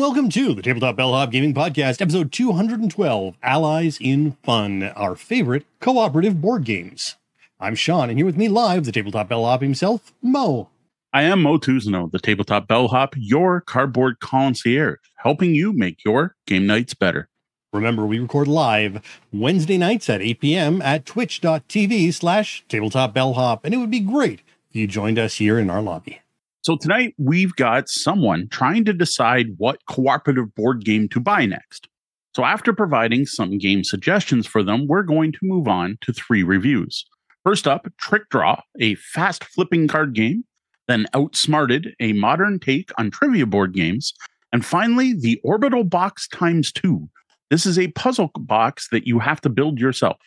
And welcome to the Tabletop Bellhop Gaming Podcast, episode 212 Allies in Fun, our favorite cooperative board games. I'm Sean, and here with me live, the Tabletop Bellhop himself, Moe. I am Moe Tousignant, the Tabletop Bellhop, your cardboard concierge, helping you make your game nights better. Remember, we record live Wednesday nights at 8 p.m. at twitch.tv slash tabletop bellhop, and it would be great if you joined us here in our lobby. So tonight we've got someone trying to decide what cooperative board game to buy next. So after providing some game suggestions for them, we're going to move on to three reviews. First up, Trickdraw, a fast flipping card game, then Outsmarted, a modern take on trivia board games, and finally, the Orbital Box times 2. This is a puzzle box that you have to build yourself.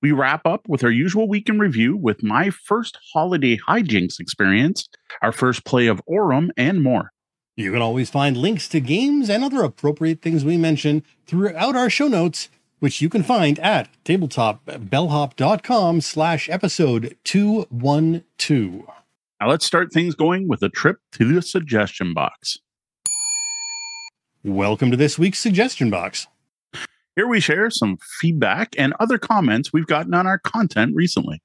We wrap up with our usual week in review with my first Holiday Hijinx experience, our first play of Aurum, and more. You can always find links to games and other appropriate things we mention throughout our show notes, which you can find at tabletopbellhop.com slash episode 212. Now let's start things going with a trip to the suggestion box. Welcome to this week's suggestion box. Here we share some feedback and other comments we've gotten on our content recently.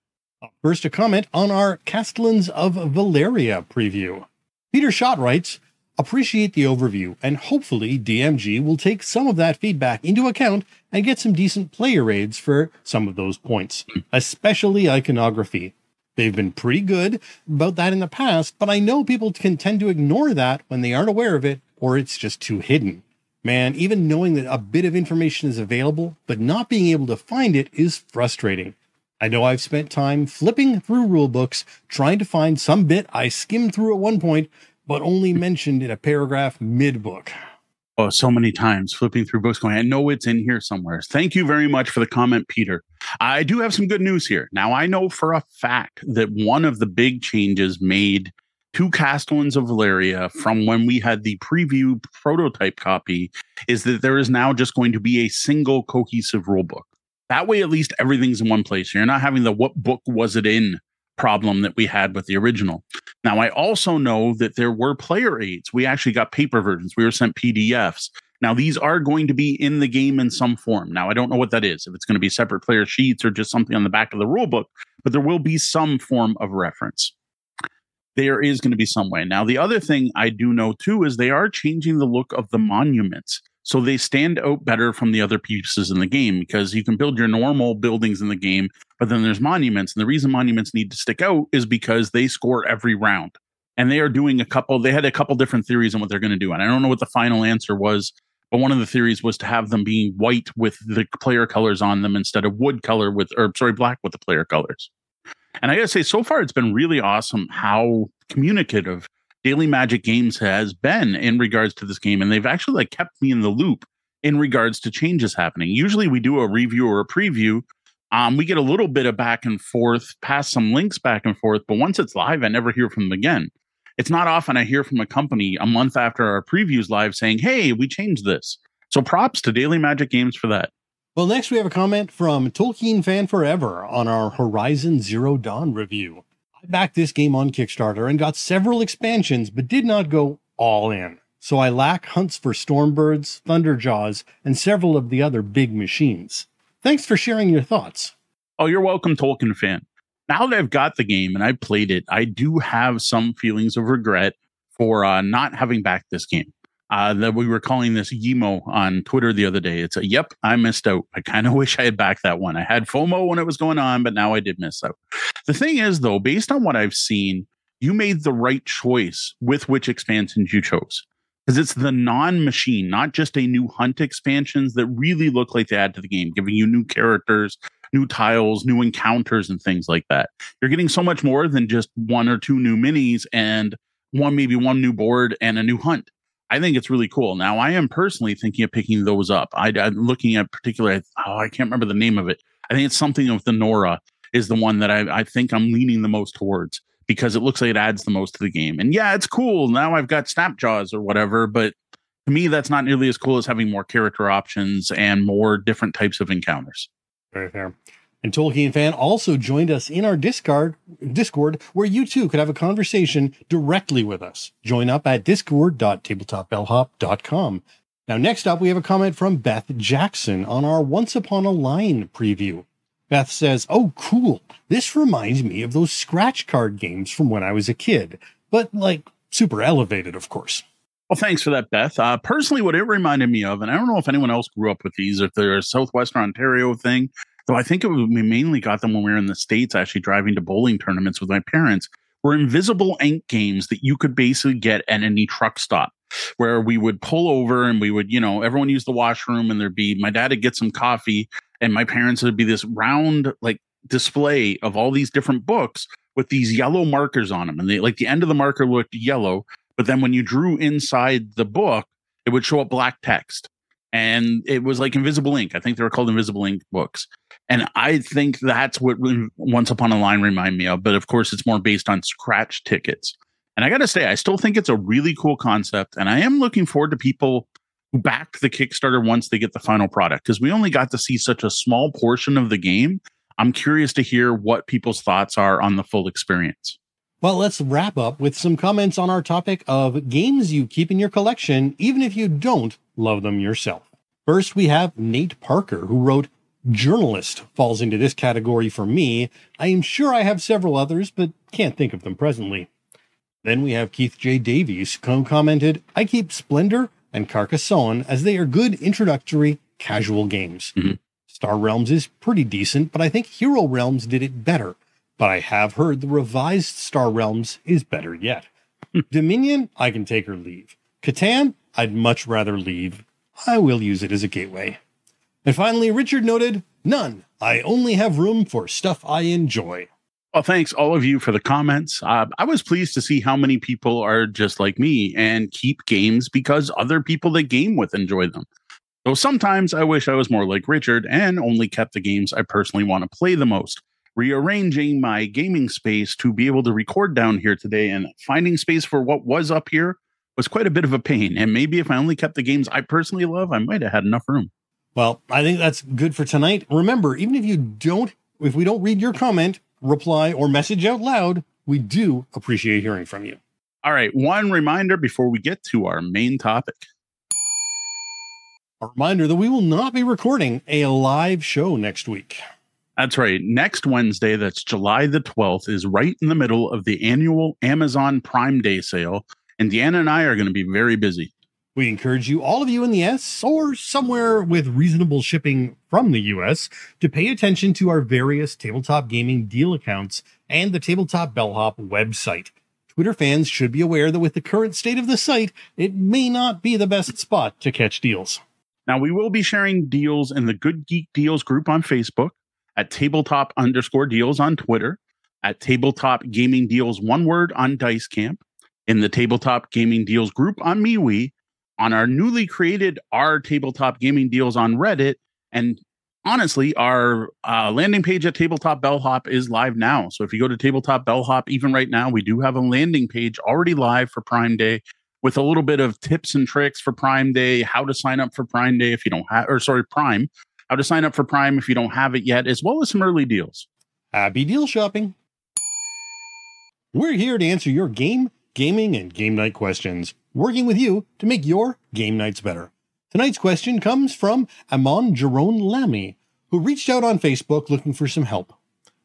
First, a comment on our Castellans of Valeria preview. Peter Schott writes, Appreciate the overview, and hopefully DMG will take some of that feedback into account and get some decent player aids for some of those points, especially iconography. They've been pretty good about that in the past, but I know people can tend to ignore that when they aren't aware of it or it's just too hidden. Man, even knowing that a bit of information is available, but not being able to find it is frustrating. I know I've spent time flipping through rulebooks trying to find some bit I skimmed through at one point, but only mentioned in a paragraph mid book. Oh, so many times flipping through books going, I know it's in here somewhere. Thank you very much for the comment, Peter. I do have some good news here. Now, I know for a fact that one of the big changes made to Castellans of Valeria from when we had the preview prototype copy is that there is now just going to be a single cohesive rulebook. That way, at least everything's in one place. You're not having the what book was it in problem that we had with the original. Now, I also know that there were player aids. We actually got paper versions, we were sent PDFs. Now, these are going to be in the game in some form. Now, I don't know what that is, if it's going to be separate player sheets or just something on the back of the rulebook, but there will be some form of reference there is going to be some way. Now, the other thing I do know too is they are changing the look of the mm. monuments. So they stand out better from the other pieces in the game because you can build your normal buildings in the game, but then there's monuments. And the reason monuments need to stick out is because they score every round. And they are doing a couple, they had a couple different theories on what they're going to do. And I don't know what the final answer was, but one of the theories was to have them being white with the player colors on them instead of wood color with, or sorry, black with the player colors. And I gotta say, so far it's been really awesome how communicative Daily Magic Games has been in regards to this game, and they've actually like kept me in the loop in regards to changes happening. Usually we do a review or a preview. Um, we get a little bit of back and forth, pass some links back and forth, but once it's live, I never hear from them again. It's not often I hear from a company a month after our previews live saying, Hey, we changed this. So props to Daily Magic Games for that. Well, next we have a comment from Tolkien Fan Forever on our Horizon Zero Dawn review. I backed this game on Kickstarter and got several expansions, but did not go all in. So I lack hunts for Stormbirds, Thunderjaws, and several of the other big machines. Thanks for sharing your thoughts. Oh, you're welcome, Tolkien fan. Now that I've got the game and I've played it, I do have some feelings of regret for uh, not having backed this game uh, that we were calling this Yimo on Twitter the other day. It's a yep, I missed out. I kind of wish I had backed that one. I had FOMO when it was going on, but now I did miss out. The thing is, though, based on what I've seen, you made the right choice with which expansions you chose. Because it's the non machine, not just a new hunt expansions that really look like they add to the game, giving you new characters, new tiles, new encounters, and things like that. You're getting so much more than just one or two new minis and one, maybe one new board and a new hunt I think it's really cool. Now, I am personally thinking of picking those up. I, am looking at particular. Oh, I can't remember the name of it. I think it's something with the Nora is the one that I, I think I'm leaning the most towards because it looks like it adds the most to the game. And yeah, it's cool. Now I've got Snapjaws or whatever, but to me, that's not nearly as cool as having more character options and more different types of encounters. Very fair. And Tolkien fan also joined us in our Discord, Discord, where you too could have a conversation directly with us. Join up at discord.tabletopbellhop.com. Now, next up, we have a comment from Beth Jackson on our Once Upon a Line preview. Beth says, Oh, cool. This reminds me of those scratch card games from when I was a kid, but like super elevated, of course. Well, thanks for that, Beth. Uh, personally, what it reminded me of, and I don't know if anyone else grew up with these, if they're a Southwestern Ontario thing, though I think it was, we mainly got them when we were in the States, actually driving to bowling tournaments with my parents, were invisible ink games that you could basically get at any truck stop where we would pull over and we would, you know, everyone use the washroom and there'd be my dad would get some coffee and my parents would be this round like display of all these different books with these yellow markers on them. And they like the end of the marker looked yellow, but then when you drew inside the book, it would show up black text. And it was like invisible ink. I think they were called invisible ink books. And I think that's what Once Upon a Line remind me of. But of course, it's more based on scratch tickets. And I got to say, I still think it's a really cool concept. And I am looking forward to people who back the Kickstarter once they get the final product because we only got to see such a small portion of the game. I'm curious to hear what people's thoughts are on the full experience. Well, let's wrap up with some comments on our topic of games you keep in your collection, even if you don't love them yourself. First, we have Nate Parker, who wrote, Journalist falls into this category for me. I am sure I have several others, but can't think of them presently. Then we have Keith J. Davies, who commented, I keep Splendor and Carcassonne as they are good introductory casual games. Mm-hmm. Star Realms is pretty decent, but I think Hero Realms did it better. But I have heard the revised Star Realms is better yet. Dominion, I can take or leave. Catan, I'd much rather leave. I will use it as a gateway. And finally, Richard noted, None. I only have room for stuff I enjoy. Well, thanks all of you for the comments. Uh, I was pleased to see how many people are just like me and keep games because other people they game with enjoy them. Though sometimes I wish I was more like Richard and only kept the games I personally want to play the most. Rearranging my gaming space to be able to record down here today and finding space for what was up here was quite a bit of a pain. And maybe if I only kept the games I personally love, I might have had enough room. Well, I think that's good for tonight. Remember, even if you don't, if we don't read your comment, reply, or message out loud, we do appreciate hearing from you. All right. One reminder before we get to our main topic. A reminder that we will not be recording a live show next week. That's right. Next Wednesday, that's July the 12th, is right in the middle of the annual Amazon Prime Day sale. And Deanna and I are going to be very busy. We encourage you, all of you in the S or somewhere with reasonable shipping from the US, to pay attention to our various tabletop gaming deal accounts and the Tabletop Bellhop website. Twitter fans should be aware that with the current state of the site, it may not be the best spot to catch deals. Now, we will be sharing deals in the Good Geek Deals group on Facebook, at tabletop underscore deals on Twitter, at tabletop gaming deals one word on Dice Camp, in the tabletop gaming deals group on MeWe, on our newly created our tabletop gaming deals on Reddit. And honestly, our uh, landing page at Tabletop Bellhop is live now. So if you go to Tabletop Bellhop, even right now, we do have a landing page already live for Prime Day with a little bit of tips and tricks for Prime Day, how to sign up for Prime Day if you don't have, or sorry, Prime, how to sign up for Prime if you don't have it yet, as well as some early deals. Happy deal shopping. We're here to answer your game, gaming, and game night questions working with you to make your game nights better. Tonight's question comes from Amon Jerome Lamy, who reached out on Facebook looking for some help.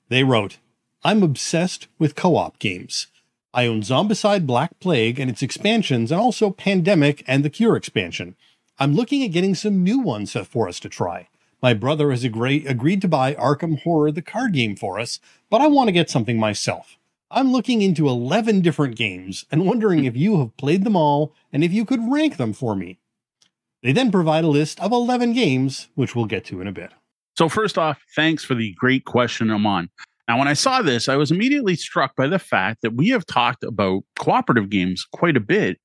They wrote, I'm obsessed with co op games. I own Zombicide Black Plague and its expansions, and also Pandemic and the Cure expansion. I'm looking at getting some new ones for us to try. My brother has agree- agreed to buy Arkham Horror, the card game, for us, but I want to get something myself. I'm looking into 11 different games and wondering if you have played them all and if you could rank them for me. They then provide a list of 11 games, which we'll get to in a bit. So, first off, thanks for the great question, Amon. Now, when I saw this, I was immediately struck by the fact that we have talked about cooperative games quite a bit.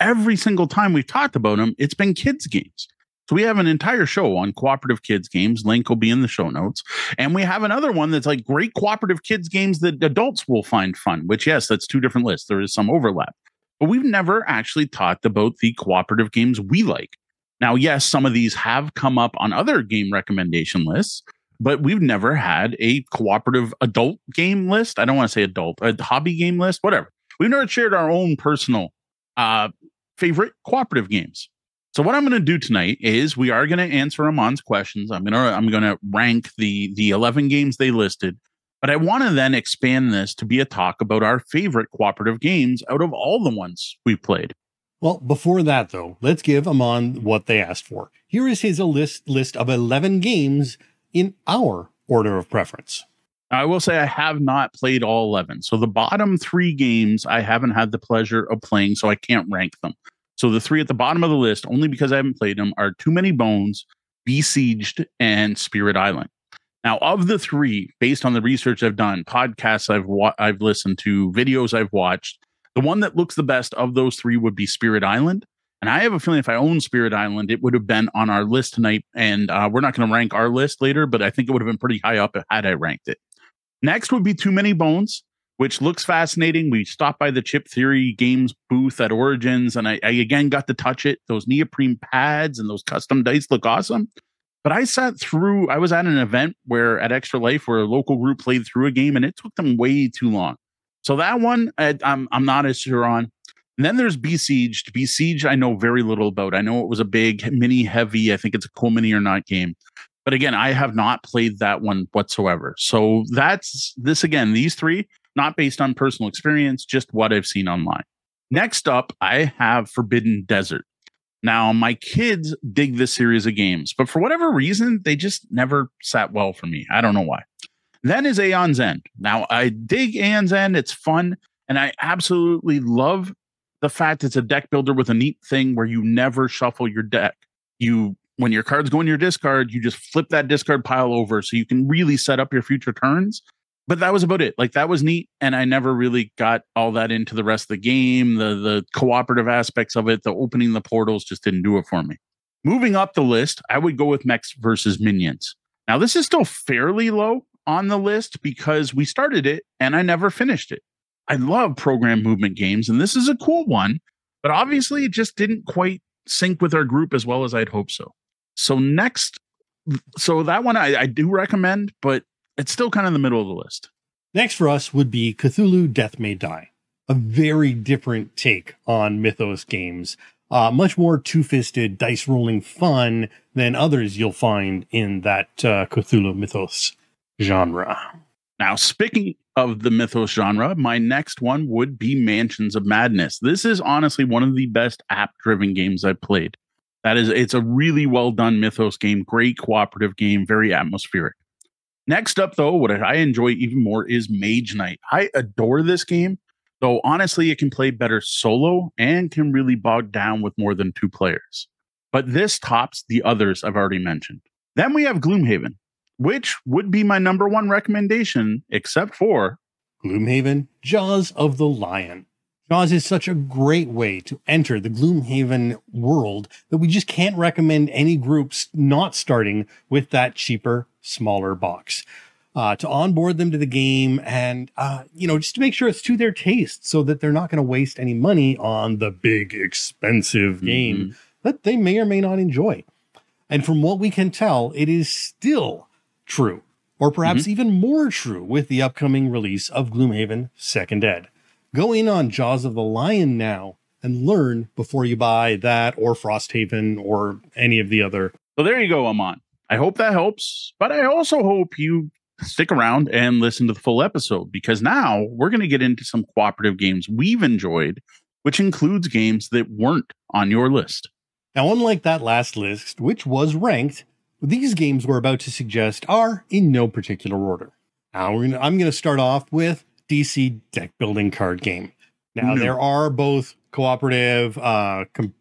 Every single time we've talked about them, it's been kids' games. So we have an entire show on cooperative kids games. Link will be in the show notes. And we have another one that's like great cooperative kids games that adults will find fun, which, yes, that's two different lists. There is some overlap. But we've never actually talked about the cooperative games we like. Now, yes, some of these have come up on other game recommendation lists, but we've never had a cooperative adult game list. I don't want to say adult, a hobby game list, whatever. We've never shared our own personal uh, favorite cooperative games. So what I'm going to do tonight is we are going to answer Amon's questions. I'm going to I'm going to rank the the 11 games they listed, but I want to then expand this to be a talk about our favorite cooperative games out of all the ones we've played. Well, before that though, let's give Amon what they asked for. Here is his list list of 11 games in our order of preference. I will say I have not played all 11. So the bottom 3 games I haven't had the pleasure of playing so I can't rank them. So the three at the bottom of the list, only because I haven't played them, are Too Many Bones, Besieged, and Spirit Island. Now, of the three, based on the research I've done, podcasts I've wa- I've listened to, videos I've watched, the one that looks the best of those three would be Spirit Island. And I have a feeling if I owned Spirit Island, it would have been on our list tonight. And uh, we're not going to rank our list later, but I think it would have been pretty high up had I ranked it. Next would be Too Many Bones which looks fascinating. We stopped by the Chip Theory Games booth at Origins, and I, I, again got to touch it. Those neoprene pads and those custom dice look awesome. But I sat through. I was at an event where at Extra Life, where a local group played through a game, and it took them way too long. So that one, I, I'm I'm not as sure on. And then there's Besieged. Besieged, I know very little about. I know it was a big mini heavy. I think it's a cool mini or not game. But again, I have not played that one whatsoever. So that's this again. These three not based on personal experience, just what I've seen online. Next up, I have Forbidden Desert. Now, my kids dig this series of games, but for whatever reason, they just never sat well for me. I don't know why. Then is Aeon's End. Now, I dig Aeon's End. It's fun. And I absolutely love the fact it's a deck builder with a neat thing where you never shuffle your deck. You, when your cards go in your discard, you just flip that discard pile over so you can really set up your future turns but that was about it. Like that was neat, and I never really got all that into the rest of the game. The the cooperative aspects of it, the opening the portals, just didn't do it for me. Moving up the list, I would go with Mechs versus Minions. Now this is still fairly low on the list because we started it and I never finished it. I love program movement games, and this is a cool one, but obviously it just didn't quite sync with our group as well as I'd hoped so. So next, so that one I, I do recommend, but it's still kind of in the middle of the list. Next for us would be Cthulhu Death May Die, a very different take on Mythos games. Uh, much more two fisted dice rolling fun than others you'll find in that uh, Cthulhu Mythos genre. Now, speaking of the Mythos genre, my next one would be Mansions of Madness. This is honestly one of the best app driven games I've played. That is, it's a really well done Mythos game, great cooperative game, very atmospheric. Next up, though, what I enjoy even more is Mage Knight. I adore this game, though honestly, it can play better solo and can really bog down with more than two players. But this tops the others I've already mentioned. Then we have Gloomhaven, which would be my number one recommendation, except for Gloomhaven Jaws of the Lion. Jaws is such a great way to enter the Gloomhaven world that we just can't recommend any groups not starting with that cheaper, smaller box. Uh, to onboard them to the game and, uh, you know, just to make sure it's to their taste so that they're not going to waste any money on the big, expensive game mm-hmm. that they may or may not enjoy. And from what we can tell, it is still true, or perhaps mm-hmm. even more true with the upcoming release of Gloomhaven Second Ed. Go in on Jaws of the Lion now and learn before you buy that or Frosthaven or any of the other. So there you go, Amon. I hope that helps, but I also hope you stick around and listen to the full episode because now we're going to get into some cooperative games we've enjoyed, which includes games that weren't on your list. Now, unlike that last list, which was ranked, these games we're about to suggest are in no particular order. Now, gonna, I'm going to start off with DC deck building card game. Now, no. there are both cooperative, uh, com-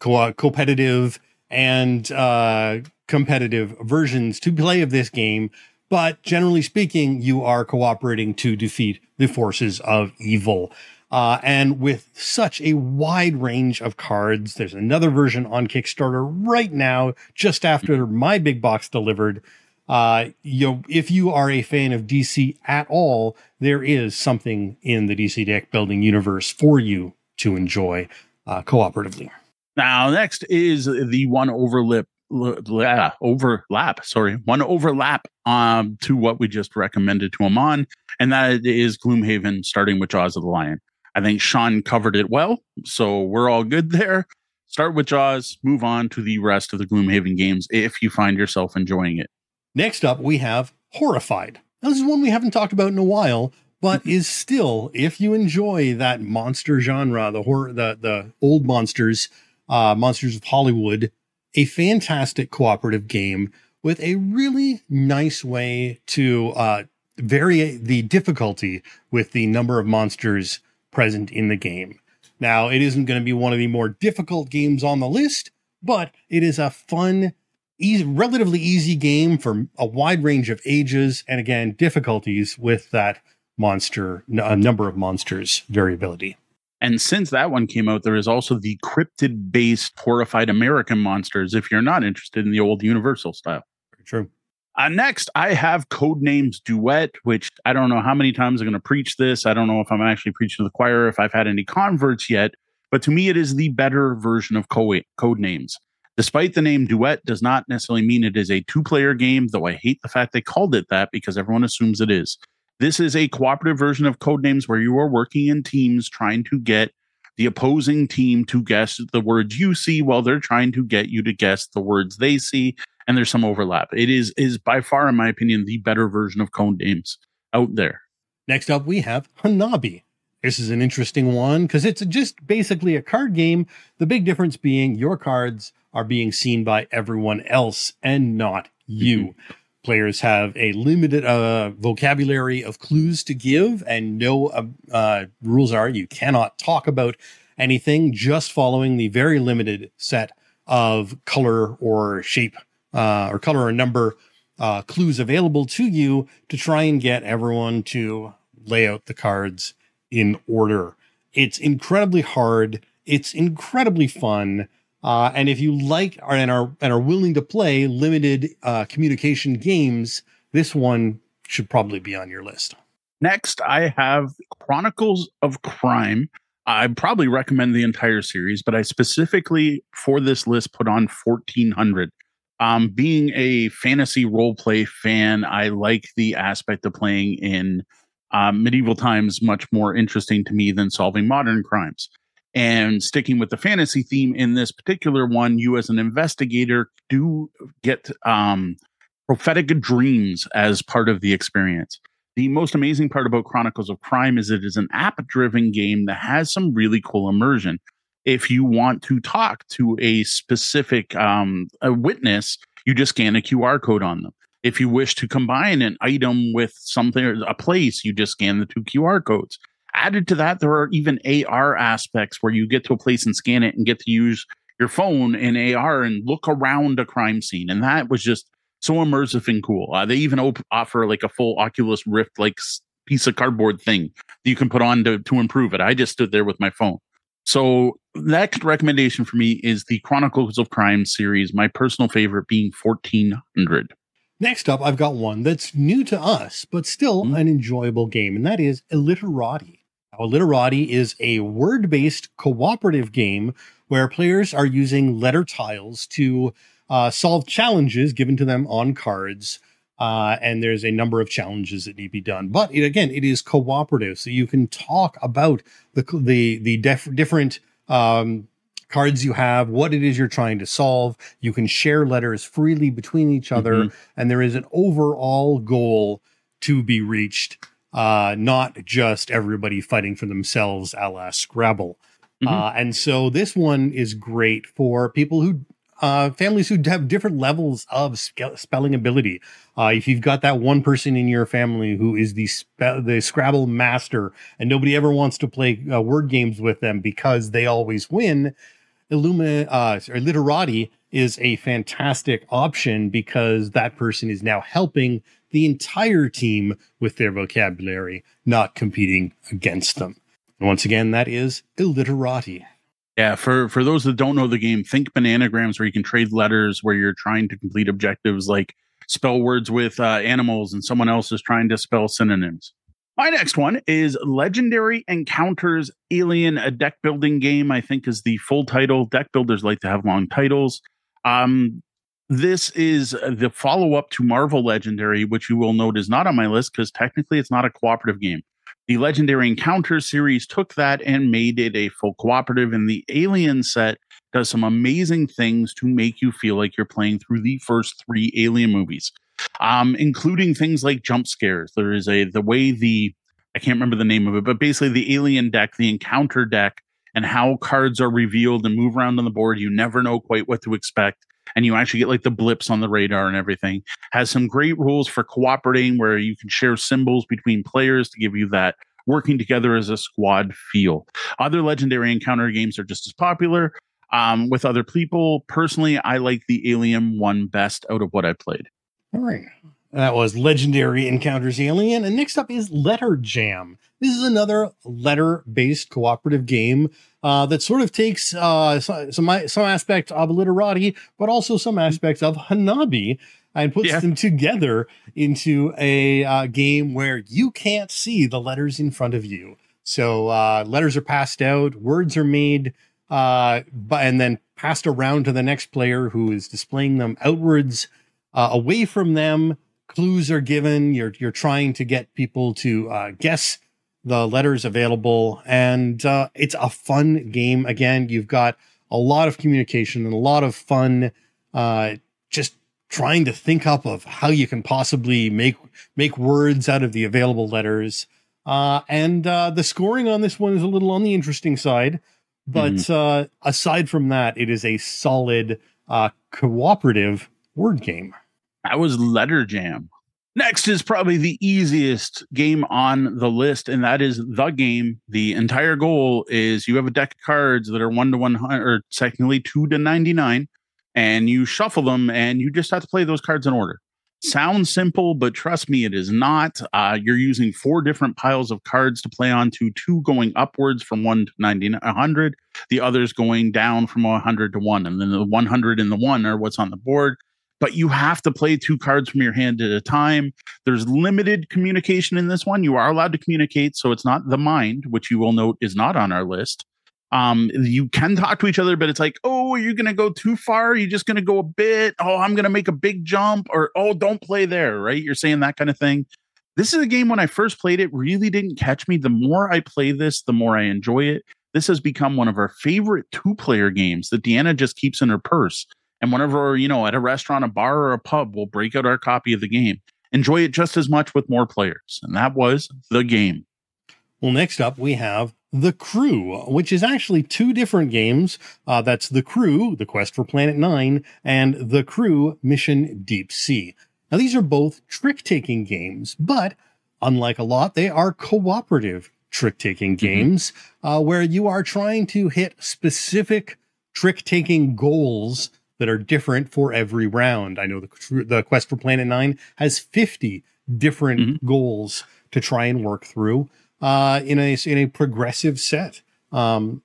co- competitive, and uh, competitive versions to play of this game. But generally speaking, you are cooperating to defeat the forces of evil. Uh, and with such a wide range of cards, there's another version on Kickstarter right now, just after my big box delivered. Uh, you know, if you are a fan of DC at all, there is something in the DC deck building universe for you to enjoy uh, cooperatively. Now, next is the one overlip overlap. Sorry, one overlap um, to what we just recommended to Amon, and that is Gloomhaven, starting with Jaws of the Lion. I think Sean covered it well, so we're all good there. Start with Jaws, move on to the rest of the Gloomhaven games if you find yourself enjoying it. Next up, we have Horrified. Now, this is one we haven't talked about in a while, but is still, if you enjoy that monster genre, the horror, the the old monsters, uh, monsters of Hollywood, a fantastic cooperative game with a really nice way to uh, vary the difficulty with the number of monsters present in the game. Now, it isn't going to be one of the more difficult games on the list, but it is a fun, easy, relatively easy game for a wide range of ages and again, difficulties with that monster, a number of monsters variability. And since that one came out, there is also the cryptid based horrified American monsters if you're not interested in the old Universal style. Very true. Uh, next, I have Codenames Duet, which I don't know how many times I'm going to preach this. I don't know if I'm actually preaching to the choir, if I've had any converts yet, but to me, it is the better version of Codenames. Despite the name Duet does not necessarily mean it is a two player game, though I hate the fact they called it that because everyone assumes it is. This is a cooperative version of Codenames where you are working in teams trying to get the opposing team to guess the words you see while they're trying to get you to guess the words they see. And there's some overlap. It is is by far, in my opinion, the better version of Codenames out there. Next up, we have Hanabi. This is an interesting one because it's just basically a card game. The big difference being your cards are being seen by everyone else and not you. Mm-hmm. Players have a limited uh, vocabulary of clues to give, and no uh, uh, rules are you cannot talk about anything, just following the very limited set of color or shape uh, or color or number uh, clues available to you to try and get everyone to lay out the cards in order. It's incredibly hard. It's incredibly fun. Uh, and if you like and are and are willing to play limited uh, communication games, this one should probably be on your list. Next, I have Chronicles of Crime. I probably recommend the entire series, but I specifically for this list put on 1400. Um, being a fantasy role play fan, I like the aspect of playing in um, medieval times much more interesting to me than solving modern crimes. And sticking with the fantasy theme in this particular one, you as an investigator do get um, prophetic dreams as part of the experience. The most amazing part about Chronicles of Crime is it is an app driven game that has some really cool immersion. If you want to talk to a specific um, a witness, you just scan a QR code on them. If you wish to combine an item with something, a place, you just scan the two QR codes. Added to that, there are even AR aspects where you get to a place and scan it and get to use your phone in AR and look around a crime scene. And that was just so immersive and cool. Uh, they even op- offer like a full Oculus Rift like piece of cardboard thing that you can put on to, to improve it. I just stood there with my phone. So next recommendation for me is the Chronicles of Crime series, my personal favorite being 1400. Next up, I've got one that's new to us, but still mm-hmm. an enjoyable game, and that is Illiterati. Now, Illiterati is a word based cooperative game where players are using letter tiles to uh, solve challenges given to them on cards. Uh, and there's a number of challenges that need to be done. But it, again, it is cooperative, so you can talk about the the the def- different um, cards you have, what it is you're trying to solve. You can share letters freely between each other, mm-hmm. and there is an overall goal to be reached uh, not just everybody fighting for themselves a la Scrabble. Mm-hmm. Uh, and so this one is great for people who, uh, families who have different levels of spe- spelling ability. Uh, if you've got that one person in your family who is the spe- the Scrabble master and nobody ever wants to play uh, word games with them because they always win, Illumi- uh, or Literati is a fantastic option because that person is now helping the entire team with their vocabulary, not competing against them. And once again, that is illiterati. Yeah, for for those that don't know the game, think bananagrams where you can trade letters where you're trying to complete objectives like spell words with uh, animals and someone else is trying to spell synonyms. My next one is Legendary Encounters Alien, a deck building game, I think is the full title. Deck builders like to have long titles. Um, this is the follow up to Marvel Legendary, which you will note is not on my list because technically it's not a cooperative game. The Legendary Encounter series took that and made it a full cooperative, and the Alien set does some amazing things to make you feel like you're playing through the first three Alien movies, um, including things like jump scares. There is a the way the I can't remember the name of it, but basically the Alien deck, the Encounter deck, and how cards are revealed and move around on the board. You never know quite what to expect. And you actually get like the blips on the radar and everything. Has some great rules for cooperating where you can share symbols between players to give you that working together as a squad feel. Other legendary encounter games are just as popular um, with other people. Personally, I like the Alien one best out of what I played. All right. That was Legendary Encounters Alien. And next up is Letter Jam. This is another letter based cooperative game uh, that sort of takes uh, some, some aspect of literati, but also some aspects of Hanabi and puts yeah. them together into a uh, game where you can't see the letters in front of you. So uh, letters are passed out, words are made, uh, and then passed around to the next player who is displaying them outwards, uh, away from them clues are given. You're you're trying to get people to uh, guess the letters available, and uh, it's a fun game. Again, you've got a lot of communication and a lot of fun. Uh, just trying to think up of how you can possibly make make words out of the available letters. Uh, and uh, the scoring on this one is a little on the interesting side, but mm-hmm. aside from that, it is a solid cooperative word game. That was Letter Jam. Next is probably the easiest game on the list, and that is the game. The entire goal is you have a deck of cards that are one to one hundred, or technically two to ninety nine, and you shuffle them, and you just have to play those cards in order. Sounds simple, but trust me, it is not. Uh, you're using four different piles of cards to play on to two going upwards from one to 90, 100, the others going down from 100 to one. And then the 100 and the one are what's on the board but you have to play two cards from your hand at a time. There's limited communication in this one. You are allowed to communicate, so it's not the mind, which you will note is not on our list. Um, you can talk to each other, but it's like, oh, are you going to go too far? Are you just going to go a bit? Oh, I'm going to make a big jump, or oh, don't play there, right? You're saying that kind of thing. This is a game when I first played it, really didn't catch me. The more I play this, the more I enjoy it. This has become one of our favorite two player games that Deanna just keeps in her purse and whenever, you know, at a restaurant, a bar, or a pub, we'll break out our copy of the game. Enjoy it just as much with more players. And that was the game. Well, next up, we have The Crew, which is actually two different games. Uh, that's The Crew, The Quest for Planet Nine, and The Crew Mission Deep Sea. Now, these are both trick taking games, but unlike a lot, they are cooperative trick taking mm-hmm. games uh, where you are trying to hit specific trick taking goals that are different for every round. I know the the Quest for Planet Nine has fifty different mm-hmm. goals to try and work through uh, in a in a progressive set. Um,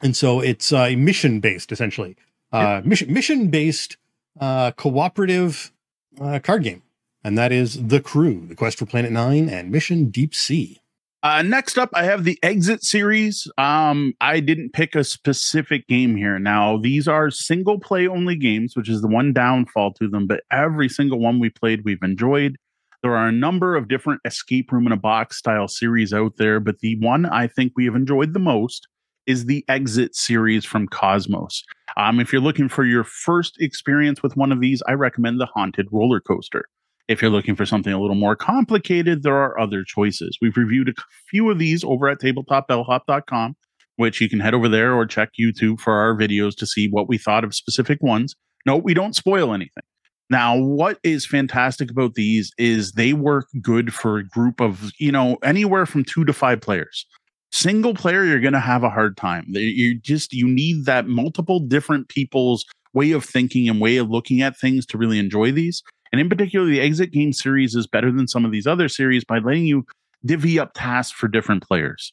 and so it's uh, mission based essentially, uh, mission mission based uh, cooperative uh, card game, and that is the Crew, the Quest for Planet Nine, and Mission Deep Sea. Uh, next up, I have the Exit series. Um, I didn't pick a specific game here. Now, these are single play only games, which is the one downfall to them, but every single one we played, we've enjoyed. There are a number of different escape room in a box style series out there, but the one I think we have enjoyed the most is the Exit series from Kosmos. Um, if you're looking for your first experience with one of these, I recommend the Haunted Roller Coaster. If you're looking for something a little more complicated, there are other choices. We've reviewed a few of these over at tabletopbellhop.com, which you can head over there or check YouTube for our videos to see what we thought of specific ones. No, we don't spoil anything. Now, what is fantastic about these is they work good for a group of, you know, anywhere from two to five players. Single player, you're going to have a hard time. You just, you need that multiple different people's way of thinking and way of looking at things to really enjoy these. And in particular, the exit game series is better than some of these other series by letting you divvy up tasks for different players.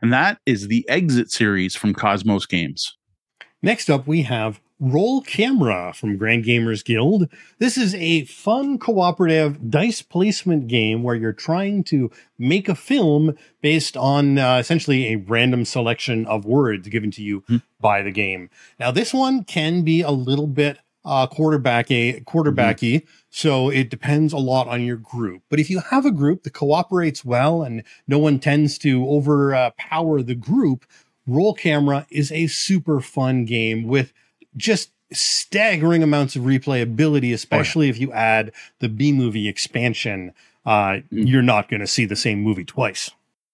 And that is the exit series from Kosmos Games. Next up, we have Roll Camera from Grand Gamers Guild. This is a fun cooperative dice placement game where you're trying to make a film based on uh, essentially a random selection of words given to you mm-hmm. by the game. Now, this one can be a little bit uh, quarterback a quarterbacky. So it depends a lot on your group. But if you have a group that cooperates well and no one tends to overpower the group, Roll Camera is a super fun game with just staggering amounts of replayability, especially oh, yeah. if you add the B movie expansion. Uh, mm. You're not going to see the same movie twice.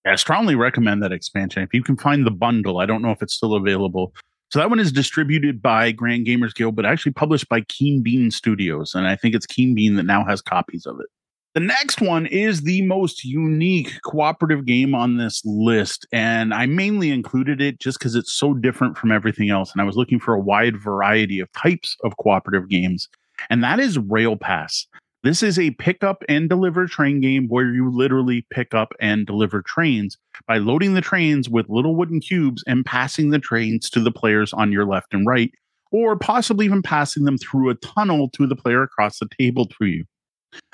I strongly recommend that expansion. If you can find the bundle, I don't know if it's still available. So that one is distributed by Grand Gamers Guild, but actually published by Keen Bean Studios. And I think it's Keen Bean that now has copies of it. The next one is the most unique cooperative game on this list. And I mainly included it just because it's so different from everything else. And I was looking for a wide variety of types of cooperative games. And that is Rail Pass. This is a pick up and deliver train game where you literally pick up and deliver trains by loading the trains with little wooden cubes and passing the trains to the players on your left and right, or possibly even passing them through a tunnel to the player across the table to you.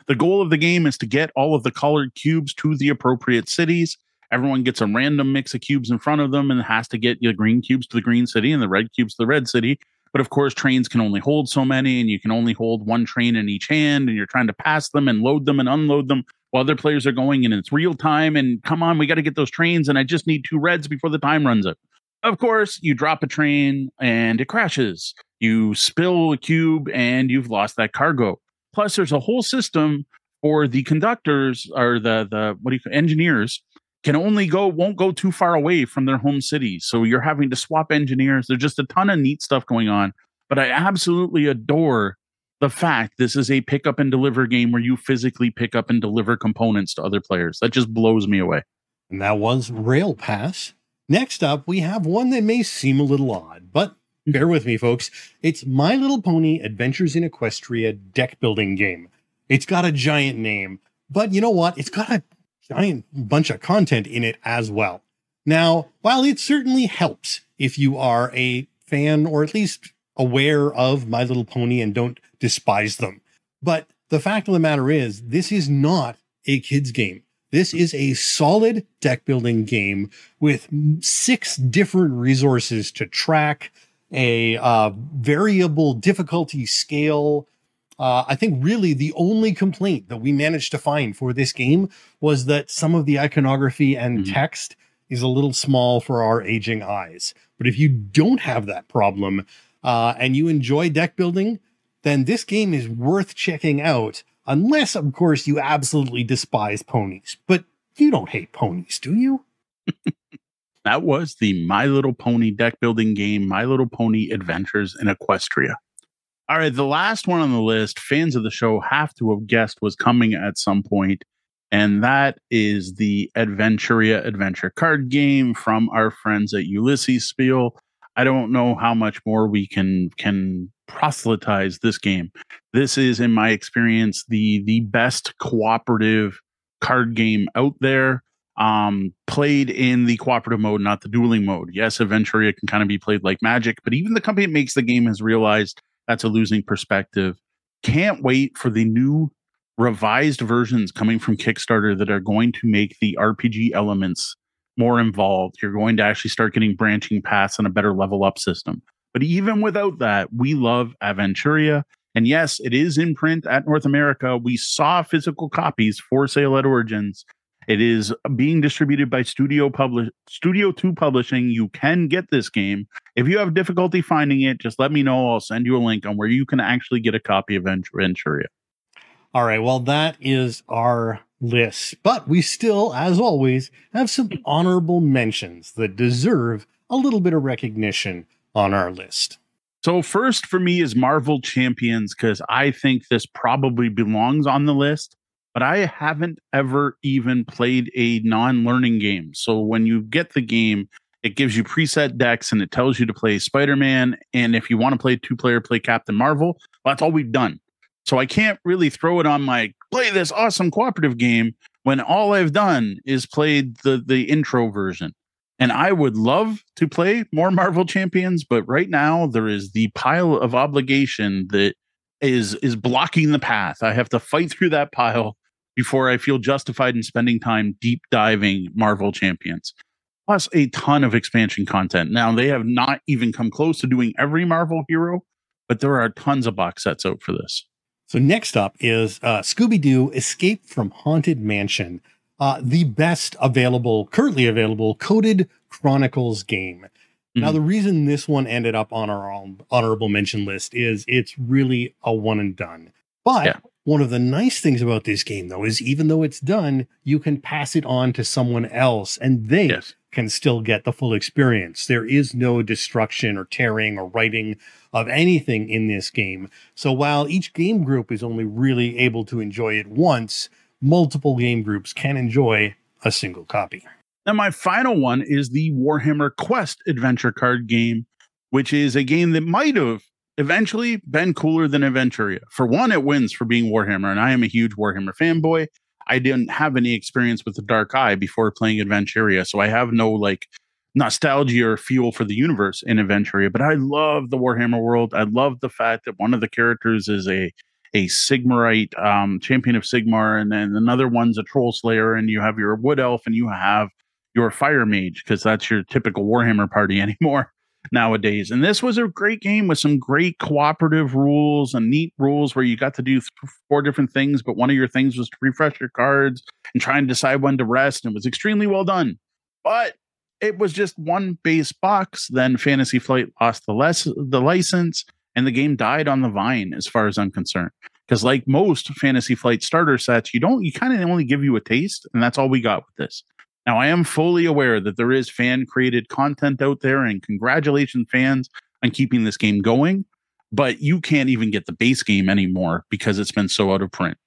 The goal of the game is to get all of the colored cubes to the appropriate cities. Everyone gets a random mix of cubes in front of them and has to get the green cubes to the green city and the red cubes to the red city. But of course, trains can only hold so many, and you can only hold one train in each hand, and you're trying to pass them and load them and unload them while other players are going, and it's real time. And come on, we got to get those trains, and I just need two reds before the time runs out. Of course, you drop a train and it crashes. You spill a cube and you've lost that cargo. Plus, there's a whole system for the conductors or the the what do you call engineers can only go won't go too far away from their home cities. So you're having to swap engineers. There's just a ton of neat stuff going on. But I absolutely adore the fact this is a pick up and deliver game where you physically pick up and deliver components to other players. That just blows me away. And that was Rail Pass. Next up, we have one that may seem a little odd, but Bear with me, folks. It's My Little Pony Adventures in Equestria deck building game. It's got a giant name, but you know what? It's got a giant bunch of content in it as well. Now, while it certainly helps if you are a fan or at least aware of My Little Pony and don't despise them, but the fact of the matter is, this is not a kid's game. This is a solid deck building game with six different resources to track, a uh, variable difficulty scale. Uh, I think really the only complaint that we managed to find for this game was that some of the iconography and mm-hmm. text is a little small for our aging eyes. But if you don't have that problem uh, and you enjoy deck building, then this game is worth checking out. Unless, of course, you absolutely despise ponies. But you don't hate ponies, do you? That was the My Little Pony deck building game, My Little Pony Adventures in Equestria. All right, the last one on the list, fans of the show have to have guessed was coming at some point, and that is the Aventuria adventure card game from our friends at Ulisses Spiel. I don't know how much more we can can proselytize this game. This is, in my experience, the the best cooperative card game out there um, played in the cooperative mode, not the dueling mode. Yes, Aventuria can kind of be played like Magic, but even the company that makes the game has realized that's a losing perspective. Can't wait for the new revised versions coming from Kickstarter that are going to make the RPG elements more involved. You're going to actually start getting branching paths and a better level up system. But even without that, we love Aventuria. And yes, it is in print at North America. We saw physical copies for sale at Origins. It is being distributed by Studio Publish Studio 2 Publishing. You can get this game. If you have difficulty finding it, just let me know. I'll send you a link on where you can actually get a copy of Aventuria. All right, well that is our list, but we still as always have some honorable mentions that deserve a little bit of recognition on our list. So first for me is Marvel Champions cuz I think this probably belongs on the list but I haven't ever even played a non learning game. So when you get the game, it gives you preset decks and it tells you to play Spider Man. And if you want to play two player, play Captain Marvel. Well, that's all we've done. So I can't really throw it on my play this awesome cooperative game when all I've done is played the the intro version. And I would love to play more Marvel Champions, but right now there is the pile of obligation that is is blocking the path. I have to fight through that pile before I feel justified in spending time deep diving Marvel Champions. Plus, a ton of expansion content. Now, they have not even come close to doing every Marvel hero, but there are tons of box sets out for this. So next up is uh, Scooby Doo Escape from Haunted Mansion, uh, the best available, currently available coded Chronicles game. Mm-hmm. Now, the reason this one ended up on our honorable mention list is it's really a one and done. But yeah. One of the nice things about this game, though, is even though it's done, you can pass it on to someone else and they yes. can still get the full experience. There is no destruction or tearing or writing of anything in this game. So while each game group is only really able to enjoy it once, multiple game groups can enjoy a single copy. And my final one is the Warhammer Quest adventure card game, which is a game that might have eventually been cooler than Aventuria. For one, it wins for being Warhammer, and I am a huge Warhammer fanboy. I didn't have any experience with the Dark Eye before playing Aventuria, so I have no like nostalgia or fuel for the universe in Aventuria. But I love the Warhammer world. I love the fact that one of the characters is a a Sigmarite um, champion of Sigmar, and then another one's a Troll Slayer, and you have your Wood Elf, and you have your Fire Mage because that's your typical Warhammer party anymore nowadays. And this was a great game with some great cooperative rules and neat rules where you got to do four different things, but one of your things was to refresh your cards and try and decide when to rest. And it was extremely well done. But it was just one base box. Then Fantasy Flight lost the less the license, and the game died on the vine, as far as I'm concerned. Because like most Fantasy Flight starter sets, you don't you kind of only give you a taste, and that's all we got with this. Now I am fully aware that there is fan created content out there, and congratulations, fans, on keeping this game going. But you can't even get the base game anymore because it's been so out of print.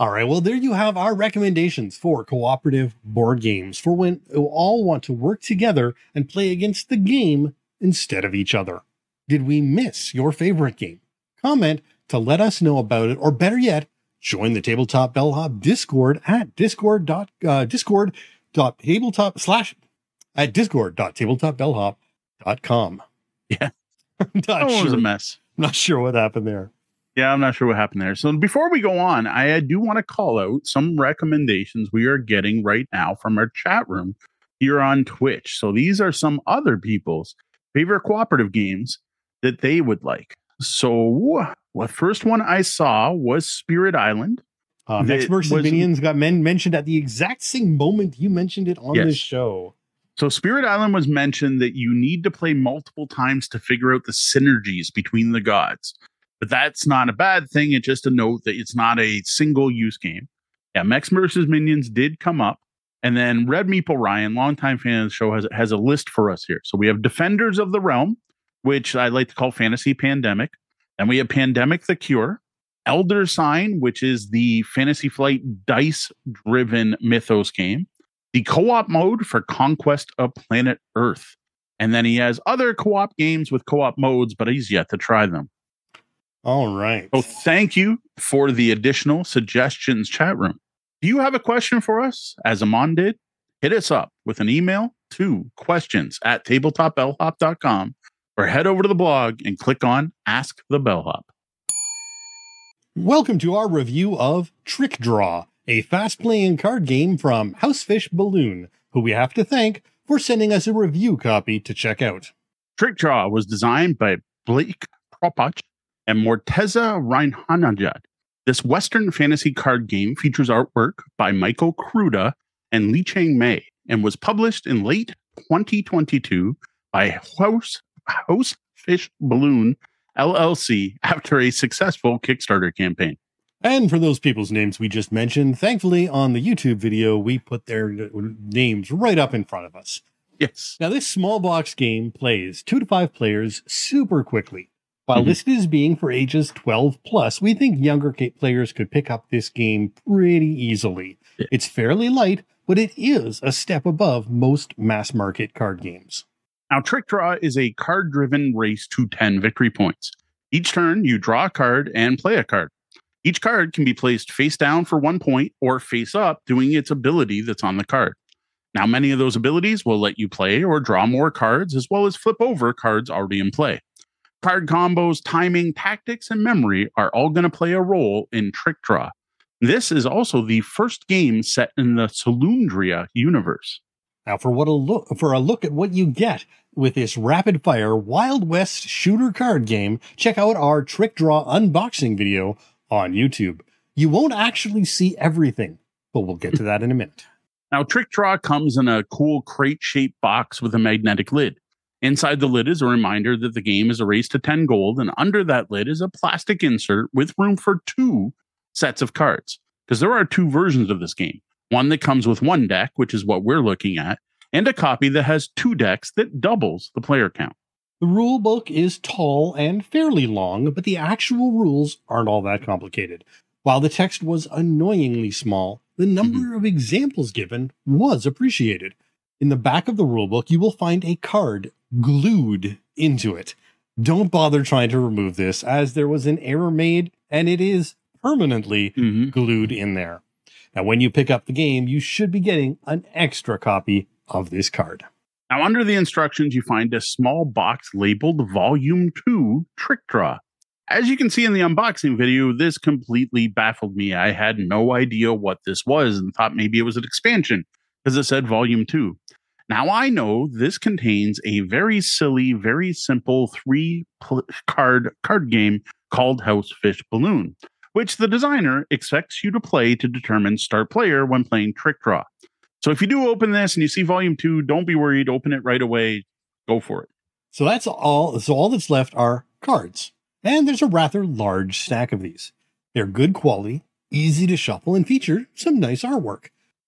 All right. Well, there you have our recommendations for cooperative board games for when you all want to work together and play against the game instead of each other. Did we miss your favorite game? Comment to let us know about it, or better yet, join the Tabletop Bellhop Discord at discord dot uh, discord dot tabletop slash at discord dot tabletopbellhop dot com. Yeah, that sure. was a mess. I'm not sure what happened there. Yeah, I'm not sure what happened there. So before we go on, I do want to call out some recommendations we are getting right now from our chat room here on Twitch. So these are some other people's favorite cooperative games that they would like. So the first one I saw was Spirit Island. Um, Mechs versus was, Minions got men- mentioned at the exact same moment you mentioned it on yes. this show. So Spirit Island was mentioned that you need to play multiple times to figure out the synergies between the gods. But that's not a bad thing. It's just a note that it's not a single use game. Yeah, Mechs versus Minions did come up. And then Red Meeple Ryan, longtime fan of the show, has, has a list for us here. So we have Defenders of the Realm, which I like to call Fantasy Pandemic. Then we have Pandemic the Cure, Elder Sign, which is the Fantasy Flight dice driven mythos game, the co op mode for Conquest of Planet Earth. And then he has other co op games with co op modes, but he's yet to try them. All right. So thank you for the additional suggestions, chat room. Do you have a question for us, as Amon did? Hit us up with an email to questions at tabletopbellhop.com or head over to the blog and click on Ask the Bellhop. Welcome to our review of Trickdraw, a fast playing card game from Housefish Balloon, who we have to thank for sending us a review copy to check out. Trickdraw was designed by Blake Propach and Morteza Reinhanajad. This Western fantasy card game features artwork by Michael Kruda and Li Chang Mei and was published in late 2022 by House, House Fish Balloon LLC after a successful Kickstarter campaign. And for those people's names we just mentioned, thankfully on the YouTube video, we put their names right up in front of us. Yes. Now, this small box game plays two to five players super quickly. While mm-hmm. listed as being for ages 12 plus, we think younger players could pick up this game pretty easily. Yeah. It's fairly light, but it is a step above most mass market card games. Now, Trickdraw is a card driven race to 10 victory points. Each turn, you draw a card and play a card. Each card can be placed face down for one point or face up, doing its ability that's on the card. Now, many of those abilities will let you play or draw more cards, as well as flip over cards already in play. Card combos, timing, tactics, and memory are all going to play a role in Trickdraw. This is also the first game set in the Solundria universe. Now, for what a look for a look at what you get with this rapid fire Wild West shooter card game, check out our Trickdraw unboxing video on YouTube. You won't actually see everything, but we'll get to that in a minute. Now, Trickdraw comes in a cool crate shaped box with a magnetic lid. Inside the lid is a reminder that the game is a race to 10 gold, and under that lid is a plastic insert with room for two sets of cards. Because there are two versions of this game one that comes with one deck, which is what we're looking at, and a copy that has two decks that doubles the player count. The rule book is tall and fairly long, but the actual rules aren't all that complicated. While the text was annoyingly small, the number mm-hmm. of examples given was appreciated. In the back of the rulebook, you will find a card glued into it. Don't bother trying to remove this, as there was an error made and it is permanently mm-hmm. glued in there. Now, when you pick up the game, you should be getting an extra copy of this card. Now, under the instructions, you find a small box labeled Volume 2 Trickdraw. As you can see in the unboxing video, this completely baffled me. I had no idea what this was and thought maybe it was an expansion because it said Volume 2. Now I know this contains a very silly, very simple three pl- card card game called House Fish Balloon, which the designer expects you to play to determine start player when playing Trickdraw. So if you do open this and you see volume two, don't be worried. Open it right away. Go for it. So that's all. So all that's left are cards. And there's a rather large stack of these. They're good quality, easy to shuffle, and feature some nice artwork.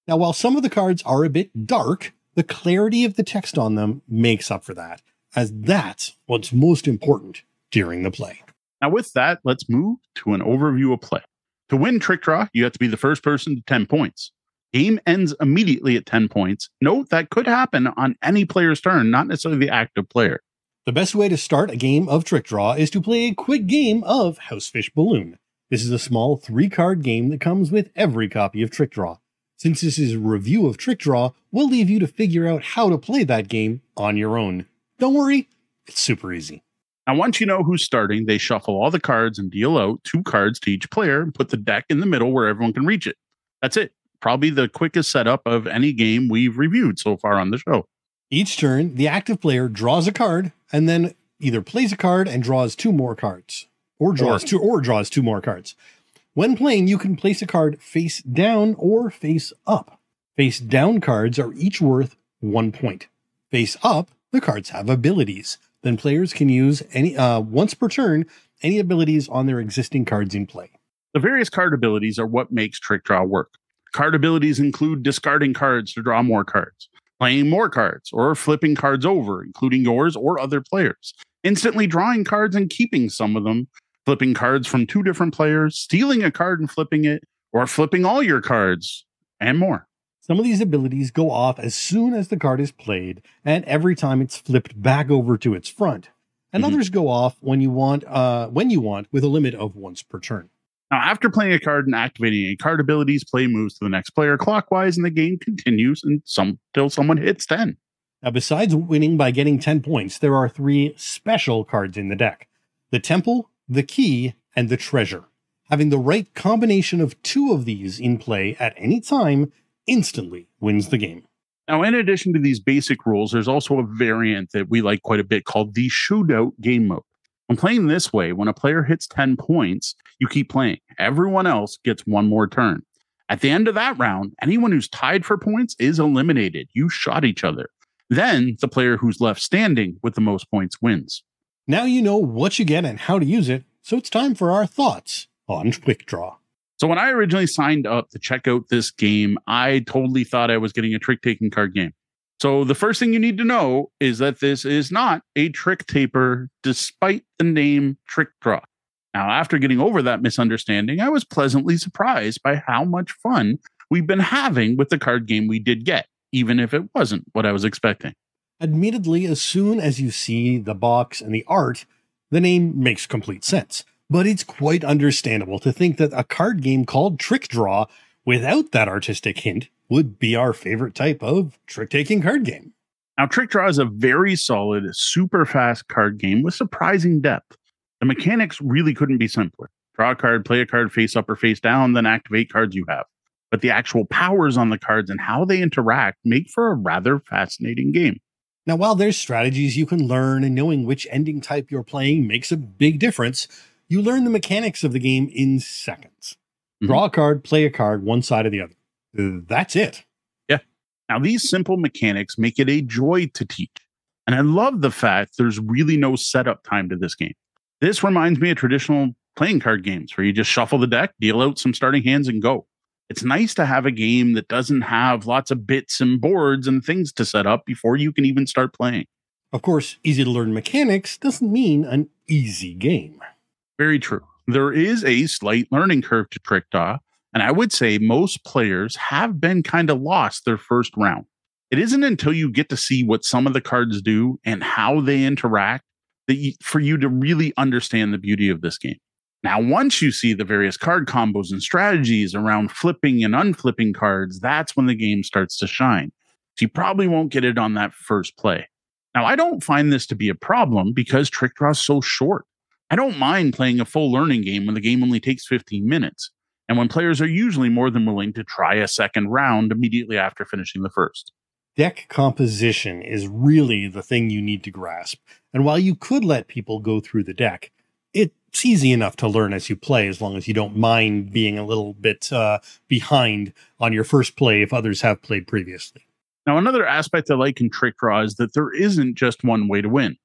Now, while some of the cards are a bit dark, the clarity of the text on them makes up for that, as that's what's most important during the play. Now, with that, let's move to an overview of play. To win Trickdraw, you have to be the first person to 10 points. Game ends immediately at 10 points. Note that could happen on any player's turn, not necessarily the active player. The best way to start a game of Trickdraw is to play a quick game of Housefish Balloon. This is a small three card game that comes with every copy of Trickdraw. Since this is a review of Trickdraw, we'll leave you to figure out how to play that game on your own. Don't worry, it's super easy. Now, once you know who's starting, they shuffle all the cards and deal out two cards to each player and put the deck in the middle where everyone can reach it. That's it. Probably the quickest setup of any game we've reviewed so far on the show. Each turn, the active player draws a card and then either plays a card and draws two more cards, or draws or, two or draws two more cards. When playing, you can place a card face down or face up. Face down cards are each worth one point. Face up, the cards have abilities. Then players can use any uh, once per turn any abilities on their existing cards in play. The various card abilities are what makes Trickdraw work. Card abilities include discarding cards to draw more cards, playing more cards, or flipping cards over, including yours or other players, instantly drawing cards and keeping some of them flipping cards from two different players, stealing a card and flipping it, or flipping all your cards, and more. Some of these abilities go off as soon as the card is played, and every time it's flipped back over to its front. And mm-hmm. others go off when you want, uh, when you want, with a limit of once per turn. Now, after playing a card and activating a card abilities, play moves to the next player clockwise, and the game continues until someone hits ten. Now, besides winning by getting ten points, there are three special cards in the deck: the Temple, the key, and the treasure. Having the right combination of two of these in play at any time instantly wins the game. Now, in addition to these basic rules, there's also a variant that we like quite a bit called the shootout game mode. When playing this way, when a player hits 10 points, you keep playing. Everyone else gets one more turn. At the end of that round, anyone who's tied for points is eliminated. You shot each other. Then the player who's left standing with the most points wins. Now you know what you get and how to use it, so it's time for our thoughts on Quick Draw. So when I originally signed up to check out this game, I totally thought I was getting a trick taking card game. So the first thing you need to know is that this is not a trick taper, despite the name Trick Draw. Now, after getting over that misunderstanding, I was pleasantly surprised by how much fun we've been having with the card game we did get, even if it wasn't what I was expecting. Admittedly, as soon as you see the box and the art, the name makes complete sense. But it's quite understandable to think that a card game called Trickdraw, without that artistic hint, would be our favorite type of trick taking card game. Now, Trickdraw is a very solid, super fast card game with surprising depth. The mechanics really couldn't be simpler. Draw a card, play a card face up or face down, then activate cards you have. but the actual powers on the cards and how they interact make for a rather fascinating game. Now, while there's strategies you can learn and knowing which ending type you're playing makes a big difference, you learn the mechanics of the game in seconds. Mm-hmm. Draw a card, play a card, one side or the other. That's it. Yeah. Now, these simple mechanics make it a joy to teach. And I love the fact there's really no setup time to this game. This reminds me of traditional playing card games where you just shuffle the deck, deal out some starting hands, and go. It's nice to have a game that doesn't have lots of bits and boards and things to set up before you can even start playing. Of course, easy to learn mechanics doesn't mean an easy game. Very true. There is a slight learning curve to Trick and I would say most players have been kind of lost their first round. It isn't until you get to see what some of the cards do and how they interact that you, for you to really understand the beauty of this game. Now, once you see the various card combos and strategies around flipping and unflipping cards, that's when the game starts to shine. So you probably won't get it on that first play. Now, I don't find this to be a problem because Trickdraw is so short. I don't mind playing a full learning game when the game only takes 15 minutes, and when players are usually more than willing to try a second round immediately after finishing the first. Deck composition is really the thing you need to grasp. And while you could let people go through the deck, it's easy enough to learn as you play as long as you don't mind being a little bit uh, behind on your first play if others have played previously. Now, another aspect I like in Trickdraw is that there isn't just one way to win.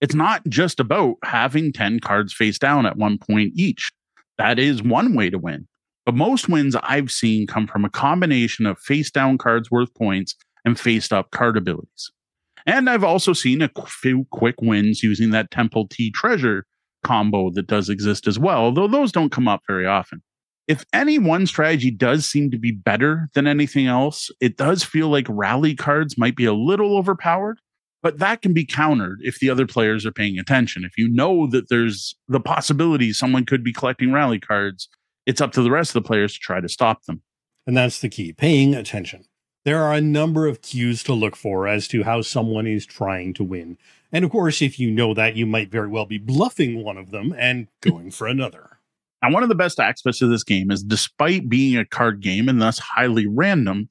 It's not just about having 10 cards face down at one point each. That is one way to win. But most wins I've seen come from a combination of face down cards worth points and face up card abilities. And I've also seen a few quick wins using that Temple T Treasure combo that does exist as well, though those don't come up very often. If any one strategy does seem to be better than anything else, it does feel like rally cards might be a little overpowered, but that can be countered if the other players are paying attention. If you know that there's the possibility someone could be collecting rally cards, it's up to the rest of the players to try to stop them. And that's the key paying attention. There are a number of cues to look for as to how someone is trying to win. And of course, if you know that, you might very well be bluffing one of them and going for another. Now, one of the best aspects of this game is despite being a card game and thus highly random,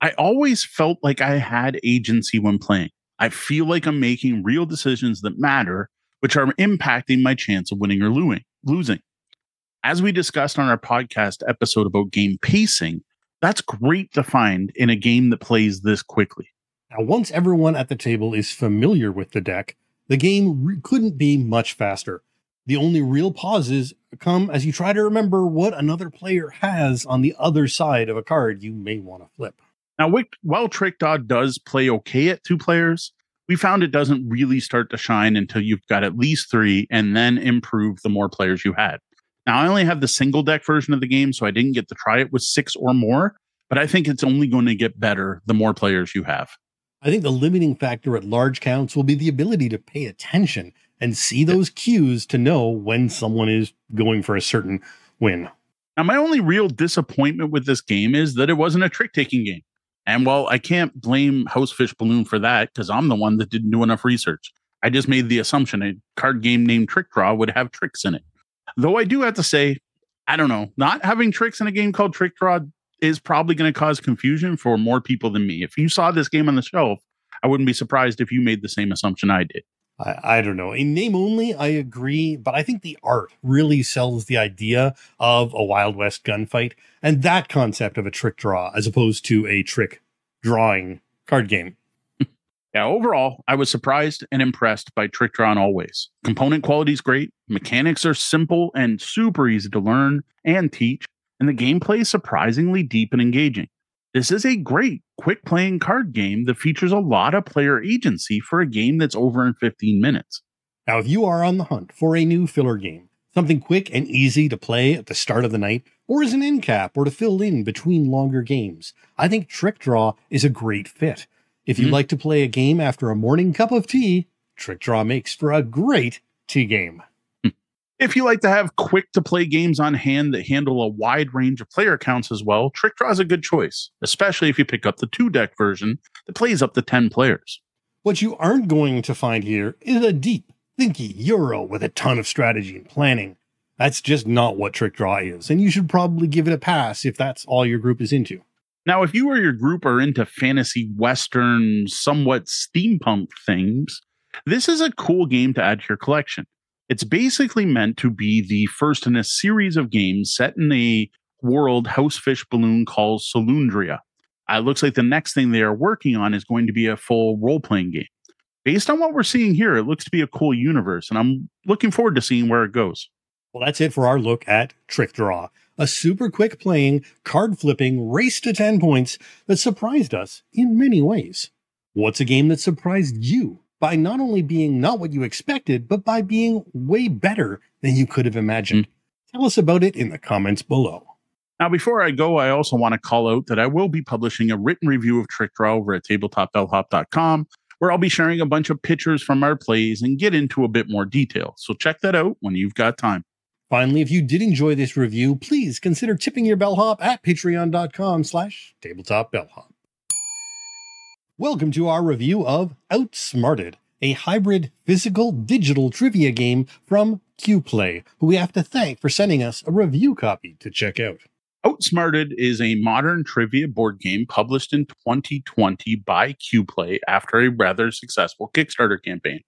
I always felt like I had agency when playing. I feel like I'm making real decisions that matter, which are impacting my chance of winning or losing. As we discussed on our podcast episode about game pacing, that's great to find in a game that plays this quickly. Now, once everyone at the table is familiar with the deck, the game re- couldn't be much faster. The only real pauses come as you try to remember what another player has on the other side of a card you may want to flip. Now, while Trickdraw does play okay at two players, we found it doesn't really start to shine until you've got at least three and then improve the more players you had. Now, I only have the single deck version of the game, so I didn't get to try it with six or more, but I think it's only going to get better the more players you have. I think the limiting factor at large counts will be the ability to pay attention and see those cues to know when someone is going for a certain win. Now, my only real disappointment with this game is that it wasn't a trick taking game. And while I can't blame Housefish Balloon for that, because I'm the one that didn't do enough research, I just made the assumption a card game named Trickdraw would have tricks in it. Though I do have to say, I don't know, not having tricks in a game called Trickdraw is probably going to cause confusion for more people than me. If you saw this game on the shelf, I wouldn't be surprised if you made the same assumption I did. I, I, don't know. In name only, I agree, but I think the art really sells the idea of a Wild West gunfight and that concept of a trick draw as opposed to a trick drawing card game. Yeah, overall, I was surprised and impressed by Trickdraw in all ways. Component quality is great, mechanics are simple and super easy to learn and teach, and the gameplay is surprisingly deep and engaging. This is a great, quick playing card game that features a lot of player agency for a game that's over in 15 minutes. Now, if you are on the hunt for a new filler game, something quick and easy to play at the start of the night, or as an end cap, or to fill in between longer games, I think Trickdraw is a great fit. If you mm-hmm. like to play a game after a morning cup of tea, Trickdraw makes for a great tea game. If you like to have quick to play games on hand that handle a wide range of player counts as well, Trickdraw is a good choice, especially if you pick up the two deck version that plays up to 10 players. What you aren't going to find here is a deep, thinky Euro with a ton of strategy and planning. That's just not what Trickdraw is, and you should probably give it a pass if that's all your group is into. Now, if you or your group are into fantasy, western, somewhat steampunk things, this is a cool game to add to your collection. It's basically meant to be the first in a series of games set in a world Housefish Balloon calls Solundria. Uh, it looks like the next thing they are working on is going to be a full role playing game. Based on what we're seeing here, it looks to be a cool universe, and I'm looking forward to seeing where it goes. Well, that's it for our look at Trickdraw, a super quick playing, card flipping race to 10 points that surprised us in many ways. What's a game that surprised you by not only being not what you expected, but by being way better than you could have imagined? Mm-hmm. Tell us about it in the comments below. Now, before I go, I also want to call out that I will be publishing a written review of Trickdraw over at tabletopbellhop.com, where I'll be sharing a bunch of pictures from our plays and get into a bit more detail. So check that out when you've got time. Finally, if you did enjoy this review, please consider tipping your bellhop at patreon.com slash tabletopbellhop. Welcome to our review of Outsmarted, a hybrid physical digital trivia game from QPlay, who we have to thank for sending us a review copy to check out. Outsmarted is a modern trivia board game published in 2020 by QPlay after a rather successful Kickstarter campaign.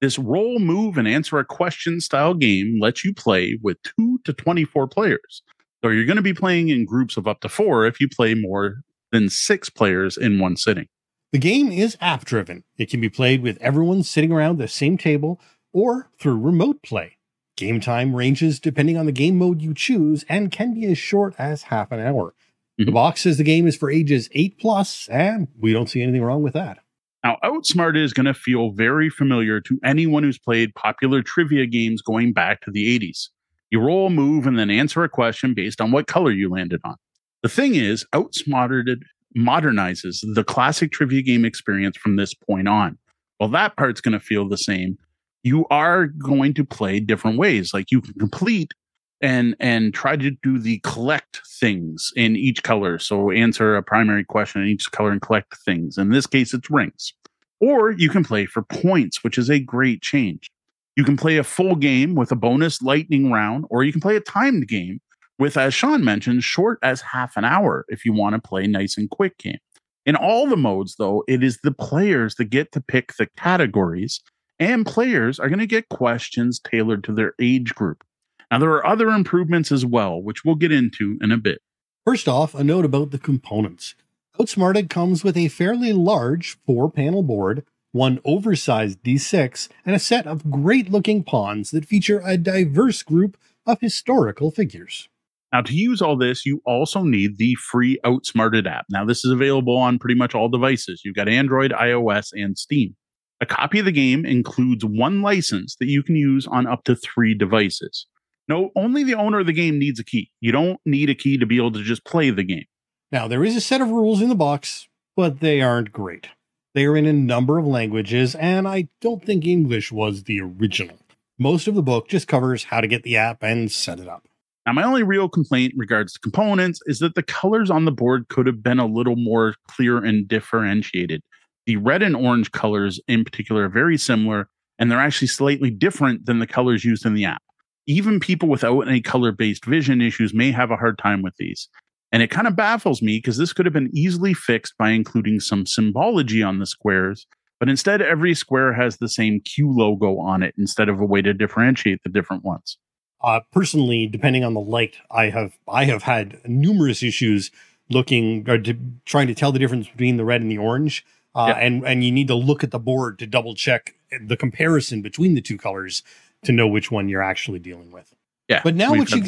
This roll, move, and answer a question style game lets you play with 2 to 24 players. So you're going to be playing in groups of up to 4 if you play more than 6 players in one sitting. The game is app driven. It can be played with everyone sitting around the same table or through remote play. Game time ranges depending on the game mode you choose and can be as short as half an hour. Mm-hmm. The box says the game is for ages 8 plus, and we don't see anything wrong with that. Now, Outsmart is going to feel very familiar to anyone who's played popular trivia games going back to the 80s. You roll a move and then answer a question based on what color you landed on. The thing is, Outsmarted modernizes the classic trivia game experience from this point on. Well, that part's going to feel the same, you are going to play different ways. Like you can complete and and try to do the collect things in each color. So answer a primary question in each color and collect things. In this case, it's rings. Or you can play for points, which is a great change. You can play a full game with a bonus lightning round, or you can play a timed game with, as Sean mentioned, short as half an hour if you want to play nice and quick game. In all the modes, though, it is the players that get to pick the categories and players are going to get questions tailored to their age group. Now, there are other improvements as well, which we'll get into in a bit. First off, a note about the components. Outsmarted comes with a fairly large four panel board, one oversized D6, and a set of great looking pawns that feature a diverse group of historical figures. Now, to use all this, you also need the free Outsmarted app. Now, this is available on pretty much all devices. You've got Android, iOS, and Steam. A copy of the game includes one license that you can use on up to three devices. No, only the owner of the game needs a key. You don't need a key to be able to just play the game. Now, there is a set of rules in the box, but they aren't great. They are in a number of languages, and I don't think English was the original. Most of the book just covers how to get the app and set it up. Now, my only real complaint regards to components is that the colors on the board could have been a little more clear and differentiated. The red and orange colors, in particular, are very similar, and they're actually slightly different than the colors used in the app. Even people without any color based vision issues may have a hard time with these. And it kind of baffles me because this could have been easily fixed by including some symbology on the squares, but instead, every square has the same Q logo on it instead of a way to differentiate the different ones. Uh, personally, depending on the light, I have I have had numerous issues looking or to, trying to tell the difference between the red and the orange. Uh, yep. and and you need to look at the board to double check the comparison between the two colors to know which one you're actually dealing with. Yeah. But now what you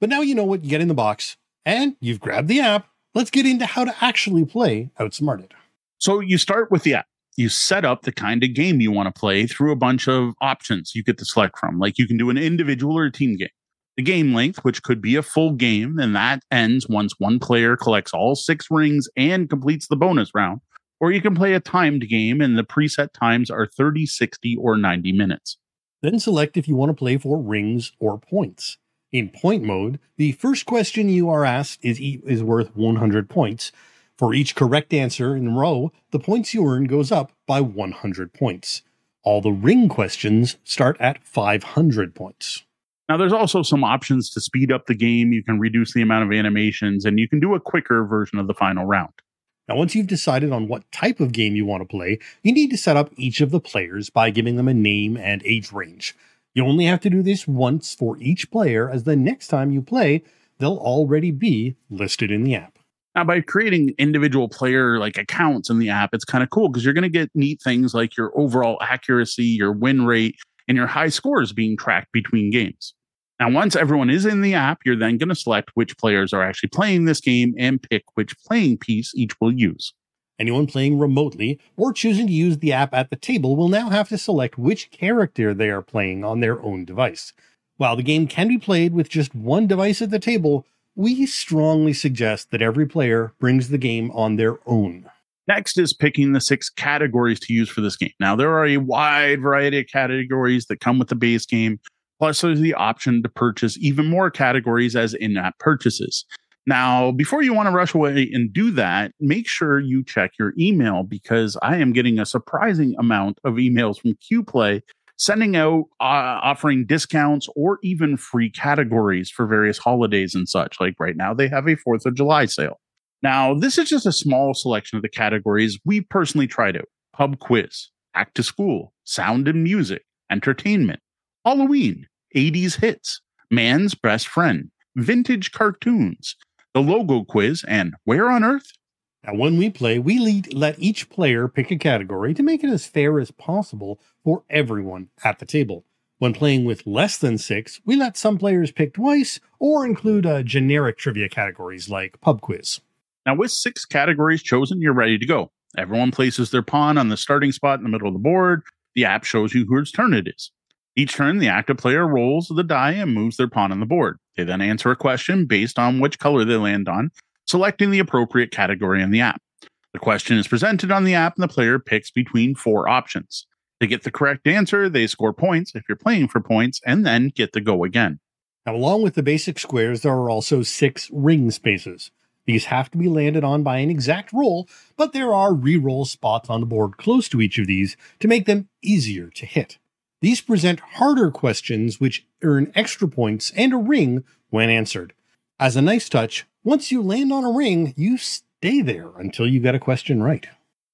but now you know what you get in the box and you've grabbed the app. Let's get into how to actually play Outsmarted. So you start with the app. You set up the kind of game you want to play through a bunch of options you get to select from. Like you can do an individual or a team game. The game length, which could be a full game, and that ends once one player collects all six rings and completes the bonus round or you can play a timed game and the preset times are 30, 60, or 90 minutes. Then select if you want to play for rings or points. In point mode, the first question you are asked is, is worth 100 points. For each correct answer in a row, the points you earn goes up by 100 points. All the ring questions start at 500 points. Now, there's also some options to speed up the game. You can reduce the amount of animations and you can do a quicker version of the final round. Now, once you've decided on what type of game you want to play, you need to set up each of the players by giving them a name and age range. You only have to do this once for each player, as the next time you play, they'll already be listed in the app. Now, by creating individual player like accounts in the app, it's kind of cool because you're going to get neat things like your overall accuracy, your win rate, and your high scores being tracked between games. Now, once everyone is in the app, you're then going to select which players are actually playing this game and pick which playing piece each will use. Anyone playing remotely or choosing to use the app at the table will now have to select which character they are playing on their own device. While the game can be played with just one device at the table, we strongly suggest that every player brings the game on their own. Next is picking the six categories to use for this game. Now, there are a wide variety of categories that come with the base game, Plus, there's the option to purchase even more categories as in app purchases. Now, before you want to rush away and do that, make sure you check your email because I am getting a surprising amount of emails from QPlay sending out uh, offering discounts or even free categories for various holidays and such. Like right now, they have a 4th of July sale. Now, this is just a small selection of the categories we personally tried out pub quiz, back to school, sound and music, entertainment, Halloween, 80s hits, man's best friend, vintage cartoons, the logo quiz, and where on earth? Now, when we play, we lead, let each player pick a category to make it as fair as possible for everyone at the table. When playing with less than six, we let some players pick twice or include uh, generic trivia categories like pub quiz. Now, with six categories chosen, you're ready to go. Everyone places their pawn on the starting spot in the middle of the board. The app shows you whose turn it is. Each turn, the active player rolls the die and moves their pawn on the board. They then answer a question based on which color they land on, selecting the appropriate category in the app. The question is presented on the app, and the player picks between four options. To get the correct answer, they score points if you're playing for points, and then get to go again. Now, along with the basic squares, there are also six ring spaces. These have to be landed on by an exact roll, but there are re-roll spots on the board close to each of these to make them easier to hit. These present harder questions which earn extra points and a ring when answered. As a nice touch, once you land on a ring, you stay there until you get a question right.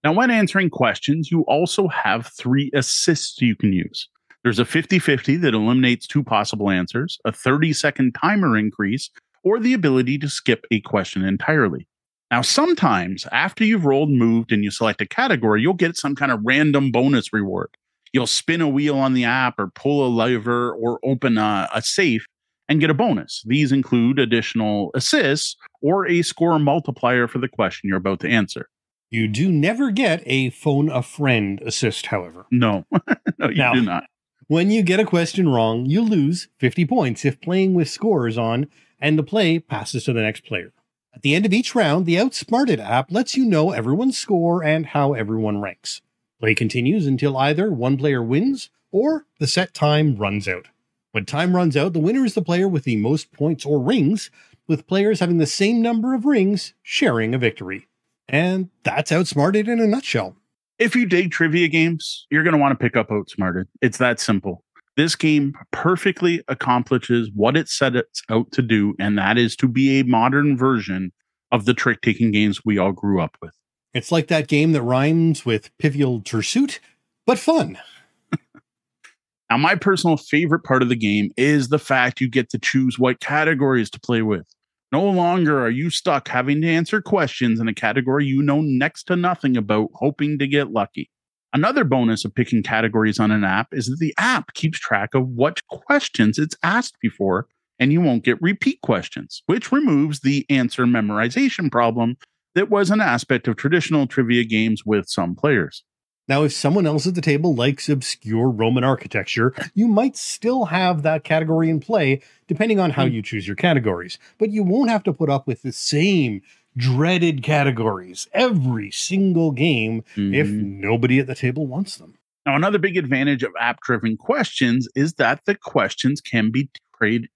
Now, when answering questions, you also have three assists you can use. There's a 50 50 that eliminates two possible answers, a 30 second timer increase, or the ability to skip a question entirely. Now, sometimes after you've rolled, moved, and you select a category, you'll get some kind of random bonus reward you'll spin a wheel on the app or pull a lever or open a, a safe and get a bonus. These include additional assists or a score multiplier for the question you're about to answer. You do never get a phone a friend assist, however. No, no, you now, do not. When you get a question wrong, you lose 50 points if playing with scores on and the play passes to the next player. At the end of each round, the Outsmarted app lets you know everyone's score and how everyone ranks. Play continues until either one player wins or the set time runs out. When time runs out, the winner is the player with the most points or rings, with players having the same number of rings sharing a victory. And that's Outsmarted in a nutshell. If you dig trivia games, you're going to want to pick up Outsmarted. It's that simple. This game perfectly accomplishes what it sets out to do, and that is to be a modern version of the trick taking games we all grew up with. It's like that game that rhymes with Pivial Pursuit, but fun. Now, my personal favorite part of the game is the fact you get to choose what categories to play with. No longer are you stuck having to answer questions in a category you know next to nothing about, hoping to get lucky. Another bonus of picking categories on an app is that the app keeps track of what questions it's asked before, and you won't get repeat questions, which removes the answer memorization problem that was an aspect of traditional trivia games with some players. Now, if someone else at the table likes obscure Roman architecture, you might still have that category in play, depending on how hmm. you choose your categories. But you won't have to put up with the same dreaded categories every single game mm-hmm. if nobody at the table wants them. Now, another big advantage of app driven questions is that the questions can be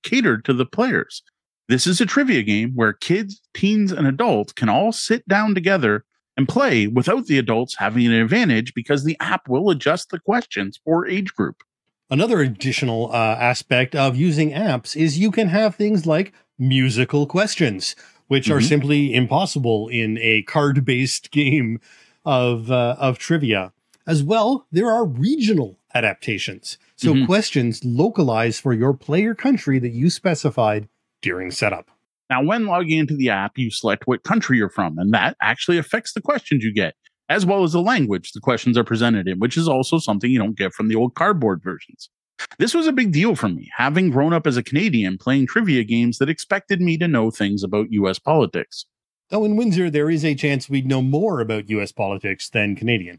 catered to the players. This is a trivia game where kids, teens, and adults can all sit down together and play without the adults having an advantage because the app will adjust the questions for age group. Another additional uh, aspect of using apps is you can have things like musical questions, which mm-hmm. are simply impossible in a card based game of, uh, of trivia. As well, there are regional adaptations. So mm-hmm. questions localized for your player country that you specified during setup. Now, when logging into the app, you select what country you're from, and that actually affects the questions you get, as well as the language the questions are presented in, which is also something you don't get from the old cardboard versions. This was a big deal for me, having grown up as a Canadian playing trivia games that expected me to know things about US politics. Though in Windsor, there is a chance we'd know more about US politics than Canadian.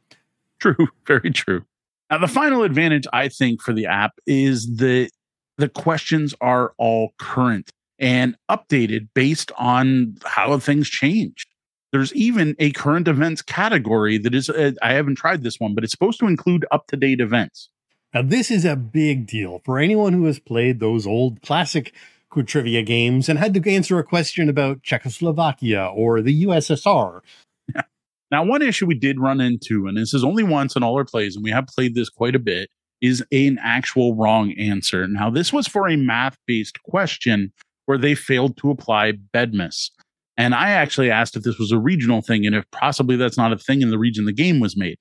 True, very true. Now, the final advantage I think for the app is that the questions are all current and updated based on how things change. There's even a current events category that is, uh, I haven't tried this one, but it's supposed to include up to date events. Now, this is a big deal for anyone who has played those old classic trivia games and had to answer a question about Czechoslovakia or the USSR. Yeah. Now, one issue we did run into, and this is only once in all our plays, and we have played this quite a bit, is an actual wrong answer. Now, this was for a math based question where they failed to apply BEDMAS. And I actually asked if this was a regional thing and if possibly that's not a thing in the region the game was made.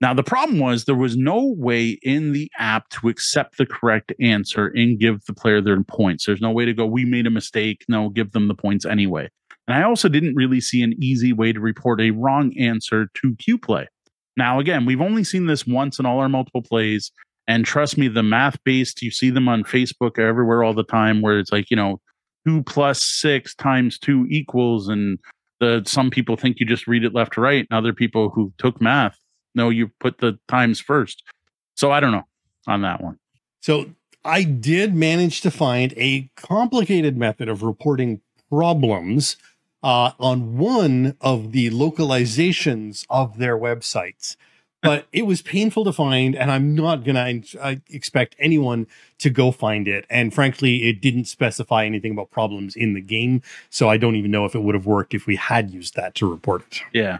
Now, the problem was there was no way in the app to accept the correct answer and give the player their points. There's no way to go, we made a mistake. No, give them the points anyway. And I also didn't really see an easy way to report a wrong answer to QPlay. Now, again, we've only seen this once in all our multiple plays. And trust me, the math based, you see them on Facebook everywhere all the time where it's like, you know, two plus six times two equals and the some people think you just read it left to right and other people who took math know you put the times first. So i don't know on that one. So i did manage to find a complicated method of reporting problems uh, on one of the localizations of their websites but it was painful to find and i'm not gonna I expect anyone to go find it. And frankly it didn't specify anything about problems in the game so i don't even know if it would have worked if we had used that to report it. Yeah.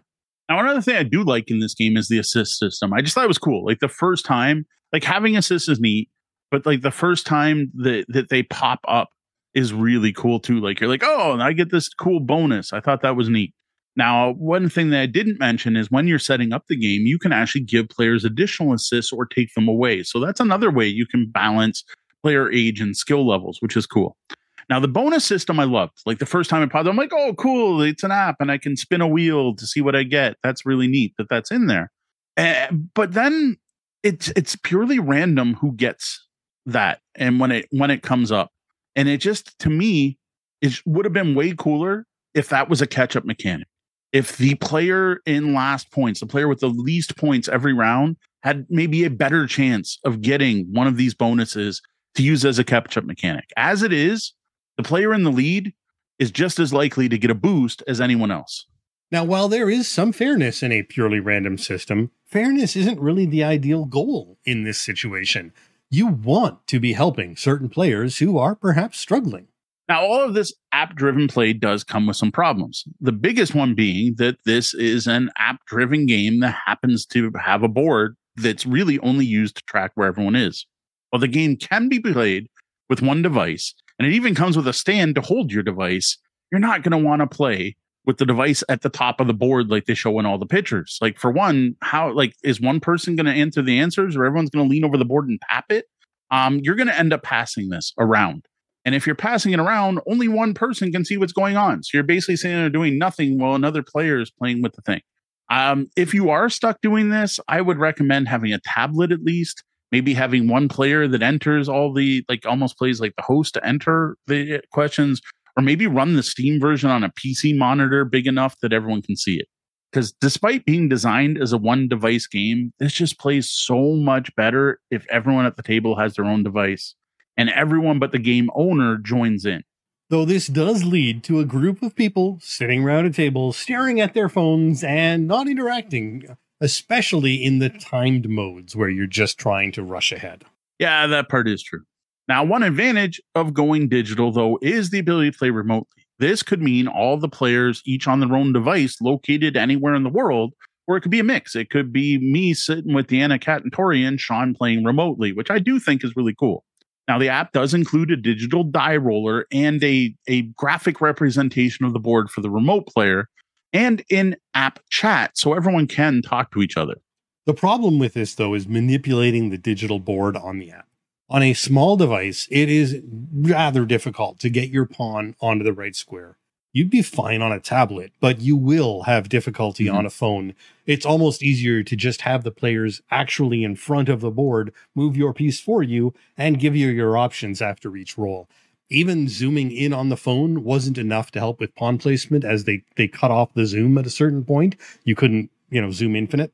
Now another thing i do like in this game is the assist system. I just thought it was cool. Like the first time like having assists is neat but like the first time that that they pop up is really cool too. Like you're like oh and i get this cool bonus. I thought that was neat now, one thing that I didn't mention is when you're setting up the game, you can actually give players additional assists or take them away. So that's another way you can balance player age and skill levels, which is cool. Now, the bonus system I loved. Like the first time I popped, I'm like, oh, cool, it's an app and I can spin a wheel to see what I get. That's really neat that that's in there. Uh, but then it's it's purely random who gets that and when it when it comes up. And it just to me, it would have been way cooler if that was a catch up mechanic if the player in last points, the player with the least points every round, had maybe a better chance of getting one of these bonuses to use as a catch up mechanic. As it is, the player in the lead is just as likely to get a boost as anyone else. Now, while there is some fairness in a purely random system, fairness isn't really the ideal goal in this situation. You want to be helping certain players who are perhaps struggling. Now, all of this app driven play does come with some problems. The biggest one being that this is an app driven game that happens to have a board that's really only used to track where everyone is. While the game can be played with one device, and it even comes with a stand to hold your device, you're not going to want to play with the device at the top of the board like they show in all the pictures. Like for one, how like is one person going to answer the answers or everyone's going to lean over the board and tap it? Um, you're going to end up passing this around. And if you're passing it around, only one person can see what's going on. So you're basically sitting there doing nothing while another player is playing with the thing. Um, if you are stuck doing this, I would recommend having a tablet at least. Maybe having one player that enters all the, like almost plays like the host to enter the questions, or maybe run the Steam version on a PC monitor big enough that everyone can see it. Because despite being designed as a one device game, this just plays so much better if everyone at the table has their own device and everyone but the game owner joins in. Though this does lead to a group of people sitting around a table staring at their phones and not interacting, especially in the timed modes where you're just trying to rush ahead. Yeah, that part is true. Now, one advantage of going digital, though, is the ability to play remotely. This could mean all the players, each on their own device, located anywhere in the world, or it could be a mix. It could be me sitting with Deanna Catantorian, Sean playing remotely, which I do think is really cool. Now, the app does include a digital die roller and a, a graphic representation of the board for the remote player and in app chat so everyone can talk to each other. The problem with this, though, is manipulating the digital board on the app. On a small device, it is rather difficult to get your pawn onto the right square. You'd be fine on a tablet, but you will have difficulty mm-hmm. on a phone. It's almost easier to just have the players actually in front of the board move your piece for you and give you your options after each roll. Even zooming in on the phone wasn't enough to help with pawn placement as they, they cut off the zoom at a certain point. You couldn't, you know, zoom infinite.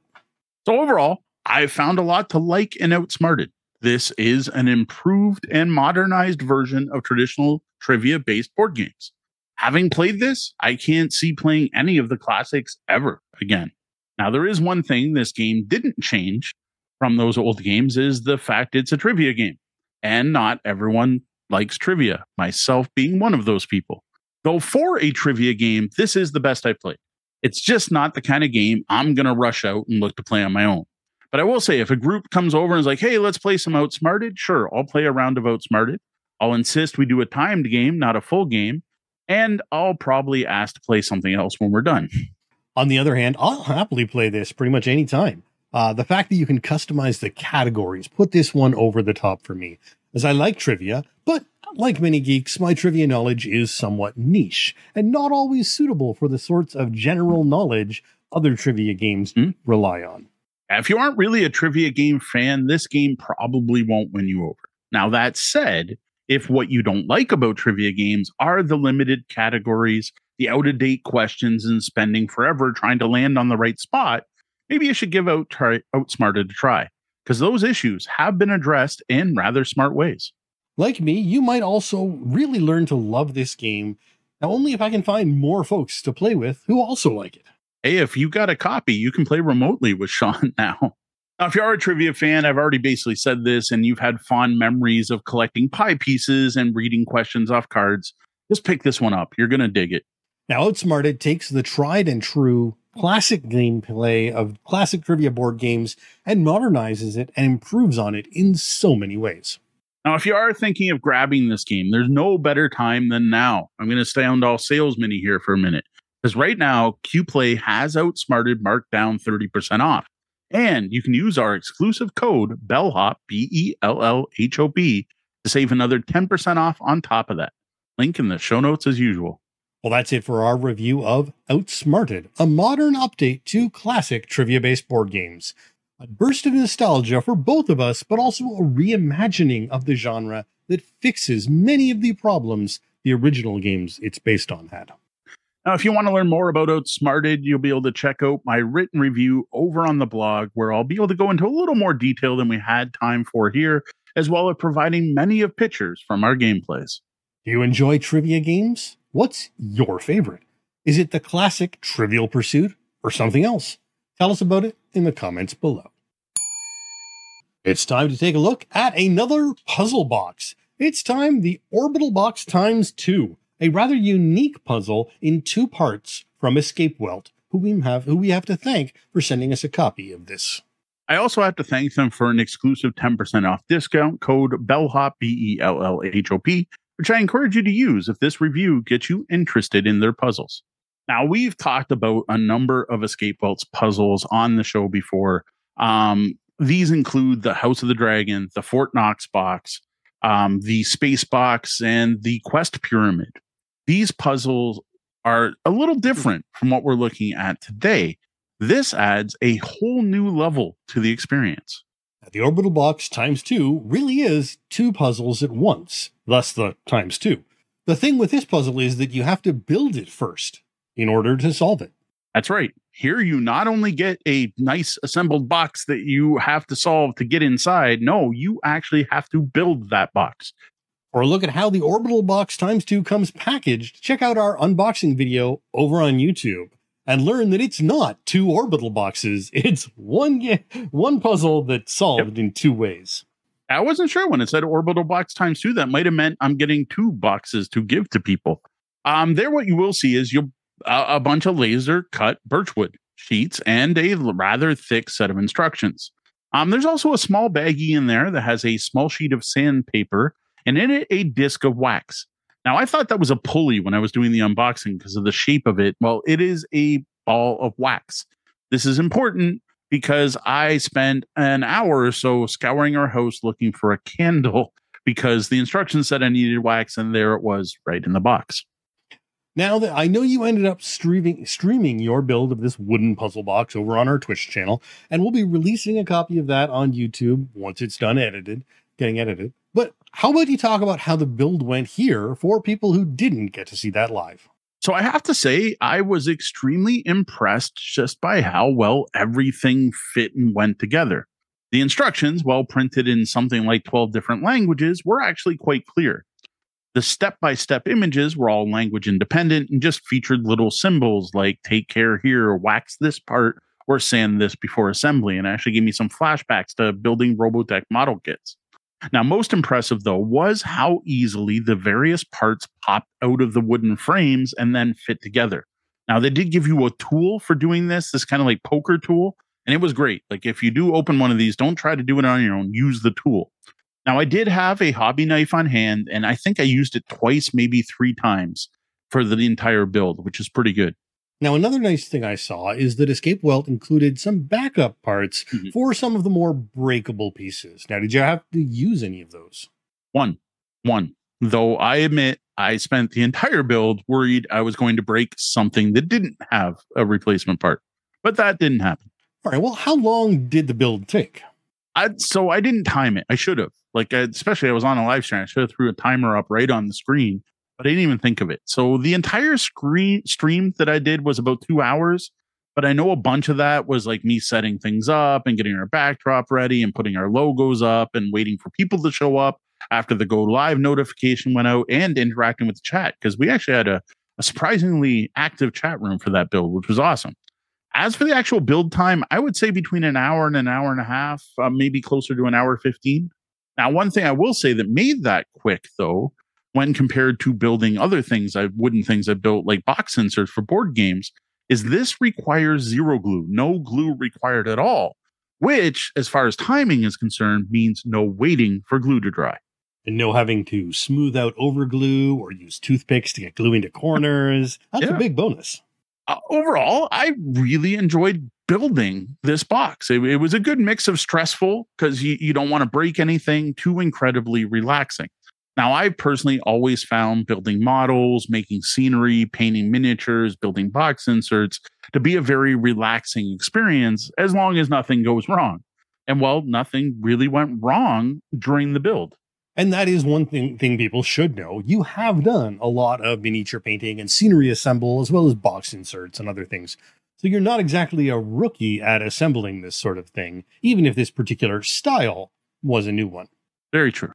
So overall, I found a lot to like and outsmarted. This is an improved and modernized version of traditional trivia based board games. Having played this, I can't see playing any of the classics ever again. Now, there is one thing this game didn't change from those old games is the fact it's a trivia game. And not everyone likes trivia, myself being one of those people. Though for a trivia game, this is the best I've played. It's just not the kind of game I'm going to rush out and look to play on my own. But I will say, if a group comes over and is like, hey, let's play some Outsmarted, sure, I'll play a round of Outsmarted. I'll insist we do a timed game, not a full game. And I'll probably ask to play something else when we're done. On the other hand, I'll happily play this pretty much any time. Uh, the fact that you can customize the categories put this one over the top for me, as I like trivia, but like many geeks, my trivia knowledge is somewhat niche and not always suitable for the sorts of general knowledge other trivia games mm. rely on. If you aren't really a trivia game fan, this game probably won't win you over. Now, that said, if what you don't like about trivia games are the limited categories, the out of date questions, and spending forever trying to land on the right spot, maybe you should give out try, Outsmarted a try because those issues have been addressed in rather smart ways. Like me, you might also really learn to love this game. Now, only if I can find more folks to play with who also like it. Hey, if you got a copy, you can play remotely with Sean now. Now, if you are a trivia fan, I've already basically said this, and you've had fond memories of collecting pie pieces and reading questions off cards, just pick this one up. You're going to dig it. Now, Outsmarted takes the tried and true classic gameplay of classic trivia board games and modernizes it and improves on it in so many ways. Now, if you are thinking of grabbing this game, there's no better time than now. I'm going to stay on all salesmen here for a minute because right now, QPlay has outsmarted marked down 30% off. And you can use our exclusive code BELLHOP, B E L L H O B, to save another 10% off on top of that. Link in the show notes as usual. Well, that's it for our review of Outsmarted, a modern update to classic trivia based board games a burst of nostalgia for both of us, but also a reimagining of the genre that fixes many of the problems the original games it's based on had. Now, if you want to learn more about Outsmarted, you'll be able to check out my written review over on the blog, where I'll be able to go into a little more detail than we had time for here, as well as providing many of pictures from our gameplays. Do you enjoy trivia games? What's your favorite? Is it the classic Trivial Pursuit or something else? Tell us about it in the comments below. It's time to take a look at another puzzle box. It's time the Orbital Box times two, a rather unique puzzle in two parts from Escape Welt, who we have who we have to thank for sending us a copy of this. I also have to thank them for an exclusive 10% off discount code BELLHOP, B E L L H O P, which I encourage you to use if this review gets you interested in their puzzles. Now, we've talked about a number of Escape Welt's puzzles on the show before. Um, these include the House of the Dragon, the Fort Knox box, um, the Space box, and the Quest Pyramid. These puzzles are a little different from what we're looking at today. This adds a whole new level to the experience. The orbital box times two really is two puzzles at once, thus the times two. The thing with this puzzle is that you have to build it first in order to solve it. That's right. Here, you not only get a nice assembled box that you have to solve to get inside, no, you actually have to build that box. For a look at how the orbital box times two comes packaged, check out our unboxing video over on YouTube and learn that it's not two orbital boxes. It's one one puzzle that's solved yep. in two ways. I wasn't sure when it said orbital box times two. That might have meant I'm getting two boxes to give to people. Um, there, what you will see is you'll a, a bunch of laser cut birchwood. sheets and a rather thick set of instructions. Um, there's also a small baggie in there that has a small sheet of sandpaper and in it a disc of wax. Now, I thought that was a pulley when I was doing the unboxing because of the shape of it. Well, it is a ball of wax. This is important because I spent an hour or so scouring our house looking for a candle because the instructions said I needed wax, and there it was right in the box. Now that I know you ended up streaming streaming your build of this wooden puzzle box over on our Twitch channel, and we'll be releasing a copy of that on YouTube once it's done edited, getting edited. But how about you talk about how the build went here for people who didn't get to see that live? So I have to say, I was extremely impressed just by how well everything fit and went together. The instructions, while printed in something like 12 different languages, were actually quite clear. The step by step images were all language independent and just featured little symbols like take care here, wax this part, or sand this before assembly, and actually gave me some flashbacks to building Robotech model kits. Now, most impressive though was how easily the various parts popped out of the wooden frames and then fit together. Now, they did give you a tool for doing this, this kind of like poker tool, and it was great. Like, if you do open one of these, don't try to do it on your own, use the tool. Now, I did have a hobby knife on hand, and I think I used it twice, maybe three times for the entire build, which is pretty good. Now, another nice thing I saw is that Escape Welt included some backup parts mm-hmm. for some of the more breakable pieces. Now, did you have to use any of those? One, one. Though I admit I spent the entire build worried I was going to break something that didn't have a replacement part, but that didn't happen. All right. Well, how long did the build take? I, so I didn't time it. I should have. Like, especially I was on a live stream. I should have threw a timer up right on the screen but I didn't even think of it. So the entire screen stream that I did was about two hours, but I know a bunch of that was like me setting things up and getting our backdrop ready and putting our logos up and waiting for people to show up after the go live notification went out and interacting with the chat because we actually had a, a surprisingly active chat room for that build, which was awesome. As for the actual build time, I would say between an hour and an hour and a half, uh, maybe closer to an hour 15. Now, one thing I will say that made that quick, though, when compared to building other things, I wooden things I've built like box inserts for board games, is this requires zero glue, no glue required at all, which, as far as timing is concerned, means no waiting for glue to dry. And no having to smooth out over glue or use toothpicks to get glue into corners. That's yeah. a big bonus. Uh, overall, I really enjoyed building this box. It, it was a good mix of stressful because you, you don't want to break anything, too incredibly relaxing. Now, I personally always found building models, making scenery, painting miniatures, building box inserts to be a very relaxing experience as long as nothing goes wrong. And well, nothing really went wrong during the build. And that is one thing, thing people should know. You have done a lot of miniature painting and scenery assemble, as well as box inserts and other things. So you're not exactly a rookie at assembling this sort of thing, even if this particular style was a new one. Very true.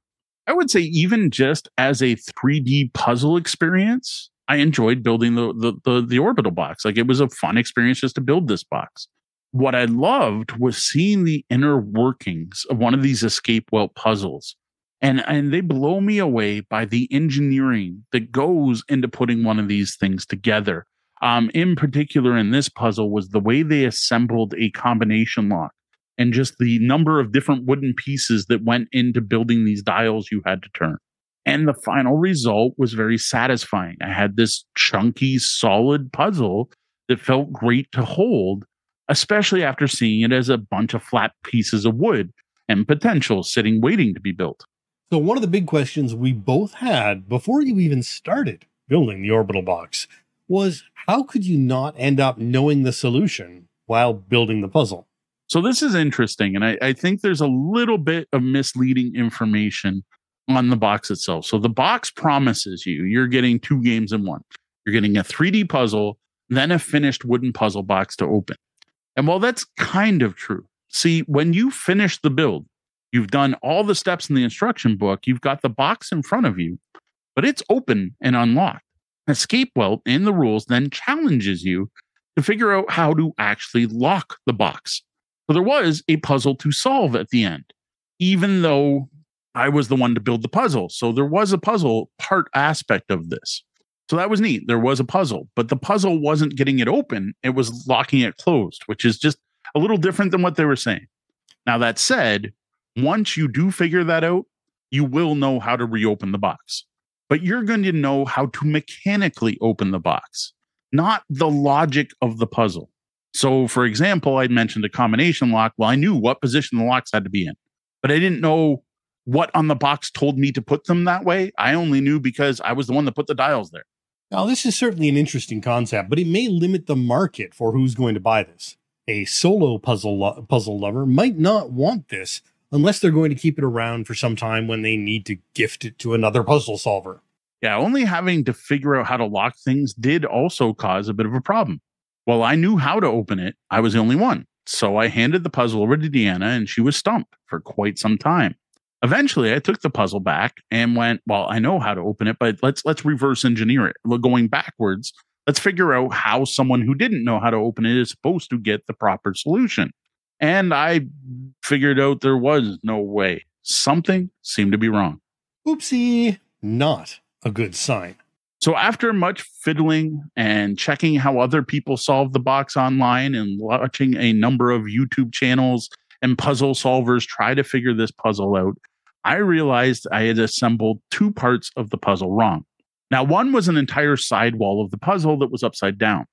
I would say even just as a 3D puzzle experience, I enjoyed building the, the the the, orbital box. Like it was a fun experience just to build this box. What I loved was seeing the inner workings of one of these escape welt puzzles. And and they blow me away by the engineering that goes into putting one of these things together. Um, in particular, in this puzzle, was the way they assembled a combination lock and just the number of different wooden pieces that went into building these dials you had to turn. And the final result was very satisfying. I had this chunky, solid puzzle that felt great to hold, especially after seeing it as a bunch of flat pieces of wood and potential sitting waiting to be built. So, one of the big questions we both had before you even started building the orbital box was how could you not end up knowing the solution while building the puzzle? So this is interesting. And I, I think there's a little bit of misleading information on the box itself. So the box promises you you're getting two games in one. You're getting a 3D puzzle, then a finished wooden puzzle box to open. And while that's kind of true, see, when you finish the build, you've done all the steps in the instruction book, you've got the box in front of you, but it's open and unlocked. Escape Welt in the rules then challenges you to figure out how to actually lock the box. So there was a puzzle to solve at the end, even though I was the one to build the puzzle. So there was a puzzle part aspect of this. So that was neat. There was a puzzle, but the puzzle wasn't getting it open, it was locking it closed, which is just a little different than what they were saying. Now, that said, once you do figure that out, you will know how to reopen the box, but you're going to know how to mechanically open the box, not the logic of the puzzle. So, for example, I'd mentioned a combination lock. Well, I knew what position the locks had to be in, but I didn't know what on the box told me to put them that way. I only knew because I was the one that put the dials there. Now, this is certainly an interesting concept, but it may limit the market for who's going to buy this. A solo puzzle lo- puzzle lover might not want this unless they're going to keep it around for some time when they need to gift it to another puzzle solver. Yeah, only having to figure out how to lock things did also cause a bit of a problem. While I knew how to open it, I was the only one. So I handed the puzzle over to Deanna and she was stumped for quite some time. Eventually, I took the puzzle back and went, "Well, I know how to open it, but let's let's reverse engineer it. Going backwards, let's figure out how someone who didn't know how to open it is supposed to get the proper solution." And I figured out there was no way. Something seemed to be wrong. Oopsie, not a good sign. So after much fiddling and checking how other people solve the box online and watching a number of YouTube channels and puzzle solvers try to figure this puzzle out, I realized I had assembled two parts of the puzzle wrong. Now, one was an entire sidewall of the puzzle that was upside down.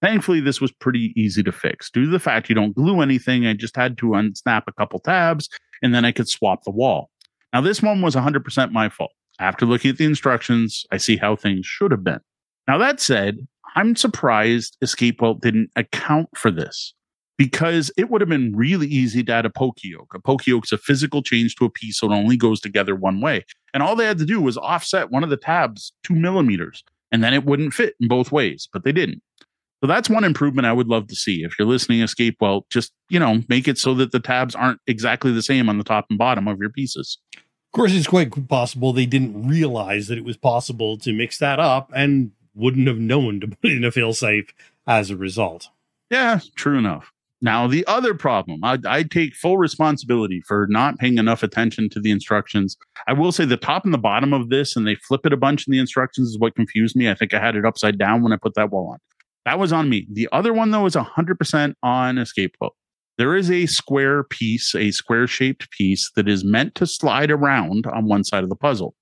Thankfully, this was pretty easy to fix. Due to the fact you don't glue anything, I just had to unsnap a couple tabs and then I could swap the wall. Now, this one was 100% my fault. After looking at the instructions, I see how things should have been. Now, that said, I'm surprised Escape Welt didn't account for this because it would have been really easy to add a poka-yoke. A poka-yoke's a physical change to a piece, so it only goes together one way. And all they had to do was offset one of the tabs two millimeters, and then it wouldn't fit in both ways, but they didn't. So that's one improvement I would love to see. If you're listening, Escape Welt, just, you know, make it so that the tabs aren't exactly the same on the top and bottom of your pieces. Of course, it's quite possible they didn't realize that it was possible to mix that up and wouldn't have known to put in a failsafe as a result. Yeah, true enough. Now, the other problem, I, I, take full responsibility for not paying enough attention to the instructions. I will say the top and the bottom of this, and they flip it a bunch in the instructions, is what confused me. I think I had it upside down when I put that wall on. That was on me. The other one, though, is 100% on Escape Welt. There is a square piece, a square shaped piece that is meant to slide around on one side of the puzzle.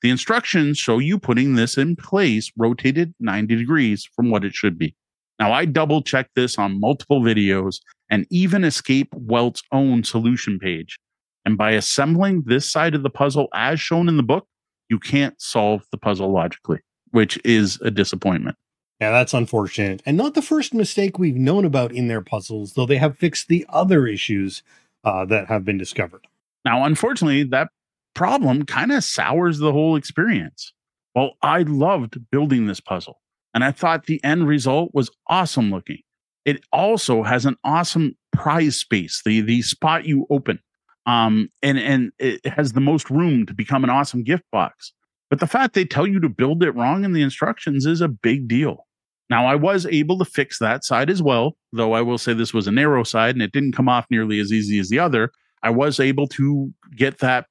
The instructions show you putting this in place rotated 90 degrees from what it should be. Now, I double checked this on multiple videos and even Escape Welt's own solution page. And by assembling this side of the puzzle as shown in the book, you can't solve the puzzle logically, which is a disappointment. Yeah, that's unfortunate. And not the first mistake we've known about in their puzzles, though they have fixed the other issues uh, that have been discovered. Now, unfortunately, that problem kind of sours the whole experience. Well, I loved building this puzzle and I thought the end result was awesome looking. It also has an awesome prize space, the the spot you open, um, and and it has the most room to become an awesome gift box. But the fact they tell you to build it wrong in the instructions is a big deal. Now, I was able to fix that side as well, though I will say this was a narrow side and it didn't come off nearly as easy as the other. I was able to get that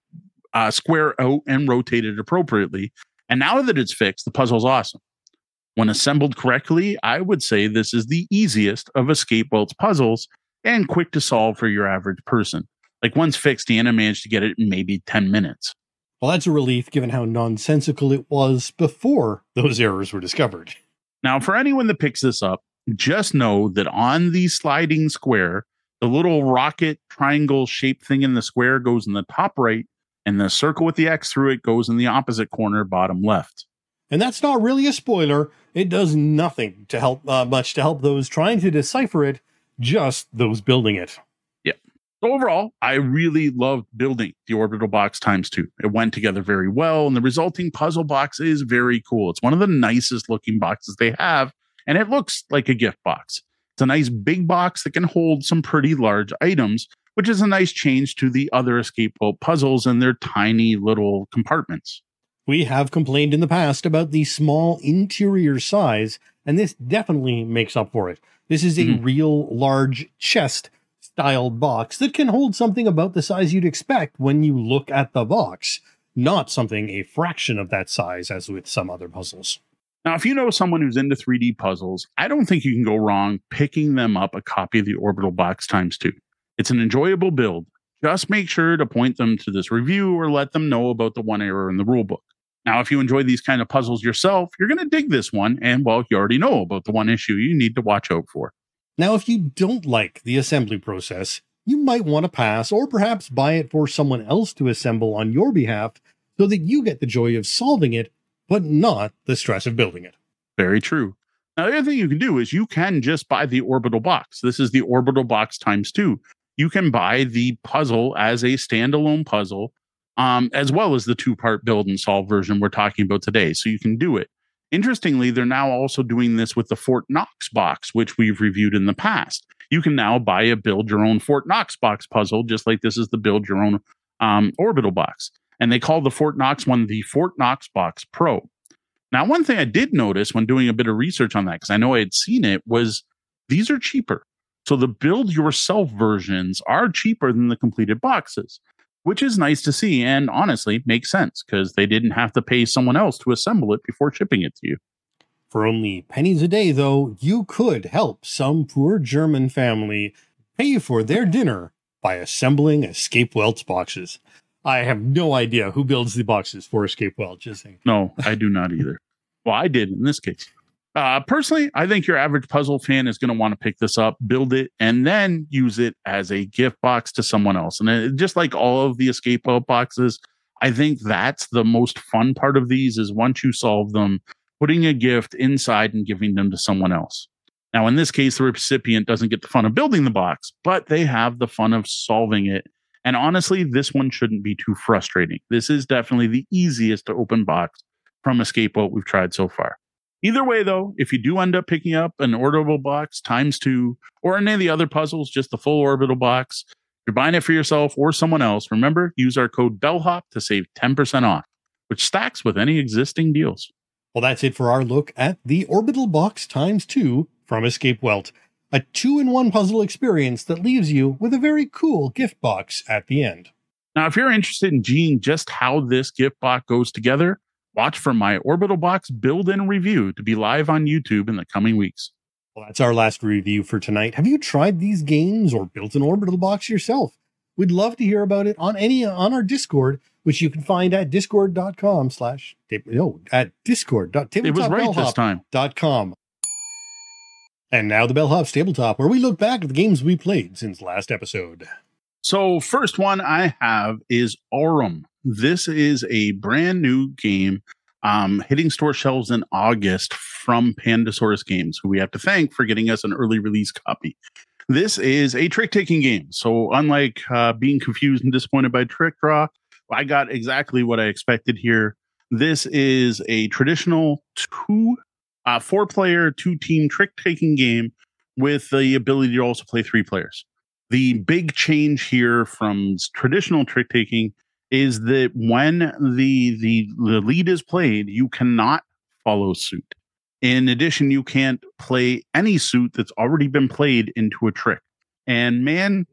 uh, square out and rotate it appropriately. And now that it's fixed, the puzzle's awesome. When assembled correctly, I would say this is the easiest of Escape Welt's puzzles and quick to solve for your average person. Like once fixed, Deanna managed to get it in maybe 10 minutes. Well, that's a relief given how nonsensical it was before those errors were discovered. Now, for anyone that picks this up, just know that on the sliding square, the little rocket triangle shaped thing in the square goes in the top right, and the circle with the X through it goes in the opposite corner, bottom left. And that's not really a spoiler. It does nothing to help uh, much to help those trying to decipher it, just those building it. So overall, I really loved building the orbital box times two. It went together very well, and the resulting puzzle box is very cool. It's one of the nicest looking boxes they have, and it looks like a gift box. It's a nice big box that can hold some pretty large items, which is a nice change to the other escape Welt puzzles and their tiny little compartments. We have complained in the past about the small interior size, and this definitely makes up for it. This is a mm. real large chest styled box that can hold something about the size you'd expect when you look at the box, not something a fraction of that size as with some other puzzles. Now, if you know someone who's into 3D puzzles, I don't think you can go wrong picking them up a copy of the Orbital Box times two. It's an enjoyable build. Just make sure to point them to this review or let them know about the one error in the rulebook. Now, if you enjoy these kind of puzzles yourself, you're going to dig this one. And well, you already know about the one issue you need to watch out for. Now, if you don't like the assembly process, you might want to pass or perhaps buy it for someone else to assemble on your behalf so that you get the joy of solving it but not the stress of building it. Very true. Now, the other thing you can do is you can just buy the orbital box. This is the orbital box times two. You can buy the puzzle as a standalone puzzle, um, as well as the two part build and solve version we're talking about today. So you can do it. Interestingly, they're now also doing this with the Fort Knox box, which we've reviewed in the past. You can now buy a build your own Fort Knox box puzzle, just like this is the build your own um, orbital box and they call the Fort Knox one the Fort Knox Box Pro. Now, one thing I did notice when doing a bit of research on that, because I know I had seen it, was these are cheaper. So the build yourself versions are cheaper than the completed boxes, which is nice to see and honestly makes sense because they didn't have to pay someone else to assemble it before shipping it to you. For only pennies a day, though, you could help some poor German family pay for their dinner by assembling Escape Welt's boxes. I have no idea who builds the boxes for Escape. Just saying. No, I do not either. well, I did in this case. Uh, personally, I think your average puzzle fan is going to want to pick this up, build it, and then use it as a gift box to someone else. And it, just like all of the Escape boxes, I think that's the most fun part of these is once you solve them, putting a gift inside and giving them to someone else. Now, in this case, the recipient doesn't get the fun of building the box, but they have the fun of solving it and honestly, this one shouldn't be too frustrating. This is definitely the easiest to open box from Escape Welt we've tried so far. Either way, though, if you do end up picking up an orbital box times two or any of the other puzzles, just the full orbital box, you're buying it for yourself or someone else, remember, use our code BELLHOP to save 10% off, which stacks with any existing deals. Well, that's it for our look at the orbital box times two from Escape Welt a two in one puzzle experience that leaves you with a very cool gift box at the end. Now, if you're interested in seeing just how this gift box goes together, watch for my Orbital Box build in review to be live on YouTube in the coming weeks. Well, that's our last review for tonight. Have you tried these games or built an Orbital Box yourself? We'd love to hear about it on any on our Discord, which you can find at discord.com slash no at discord. It was right this time. Dot com. And now the Bellhop's Tabletop, where we look back at the games we played since last episode. So, first one I have is Aurum. This is a brand new game um, hitting store shelves in August from Pandasaurus Games, who we have to thank for getting us an early release copy. This is a trick taking game. So, unlike uh, being confused and disappointed by Trickdraw, I got exactly what I expected here. This is a traditional two uh, four player, two team trick taking game with the ability to also play three players. The big change here from traditional trick taking is that when the, the the lead is played, you cannot follow suit. In addition, you can't play any suit that's already been played into a trick. And man,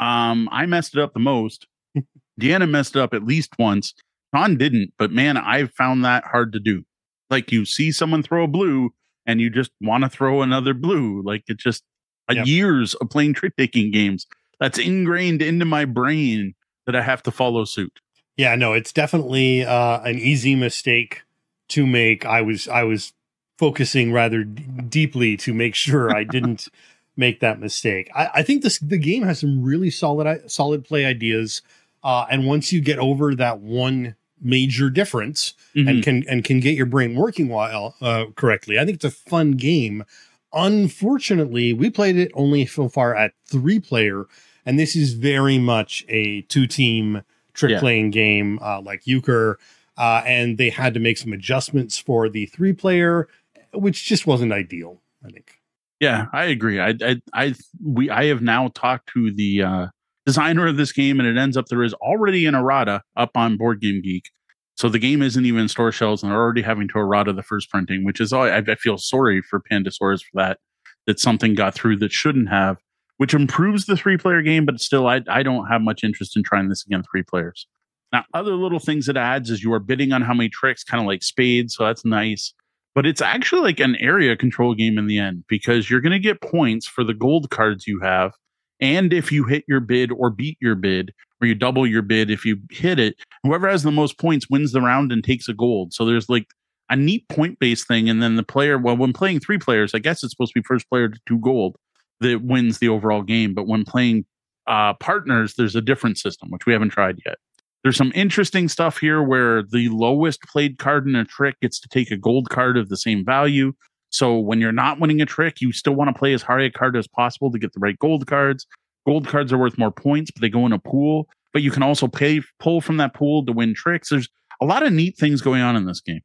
um, I messed it up the most. Deanna messed it up at least once. Sean didn't, but man, I found that hard to do like you see someone throw a blue and you just want to throw another blue. Like it's just yep. years of playing trick taking games. That's ingrained into my brain that I have to follow suit. Yeah, no, it's definitely uh, an easy mistake to make. I was I was focusing rather d- deeply to make sure I didn't make that mistake. I, I, think this the game has some really solid solid play ideas, uh, and once you get over that one major difference mm-hmm. and can and can get your brain working while uh, correctly. I think it's a fun game. Unfortunately, we played it only so far at three player, and this is very much a two team trick yeah. playing game uh, like Euchre. Uh, and they had to make some adjustments for the three player, which just wasn't ideal. I think. Yeah, I agree. I, I, I, we, I have now talked to the uh, designer of this game, and it ends up there is already an errata up on Board Game Geek. So the game isn't even in store shelves, and they're already having to errata the first printing, which is I, I feel sorry for Pandasaurus for that. That something got through that shouldn't have, which improves the three player game, but still, I, I don't have much interest in trying this again three players. Now, other little things it adds is you are bidding on how many tricks, kind of like spades, so that's nice. but it's actually like an area control game in the end because you're going to get points for the gold cards you have. And if you hit your bid or beat your bid, or you double your bid if you hit it, whoever has the most points wins the round and takes a gold. So there's like a neat point based thing. And then the player, well, when playing three players, I guess it's supposed to be first player to two gold that wins the overall game. But when playing uh, partners, there's a different system, which we haven't tried yet. There's some interesting stuff here where the lowest played card in a trick gets to take a gold card of the same value. So when you're not winning a trick, you still want to play as high a card as possible to get the right gold cards. Gold cards are worth more points, but they go in a pool. But you can also pay pull from that pool to win tricks. There's a lot of neat things going on in this game.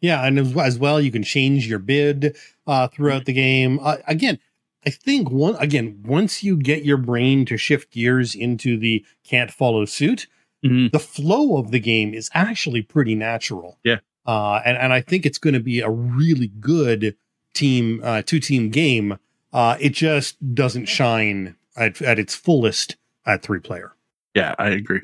Yeah, and as, as well, you can change your bid uh, throughout the game. Uh, again, I think one again once you get your brain to shift gears into the can't follow suit, mm-hmm. the flow of the game is actually pretty natural. Yeah, uh, and and I think it's going to be a really good team uh, two team game. Uh, it just doesn't shine at, at its fullest at three player. Yeah, I agree.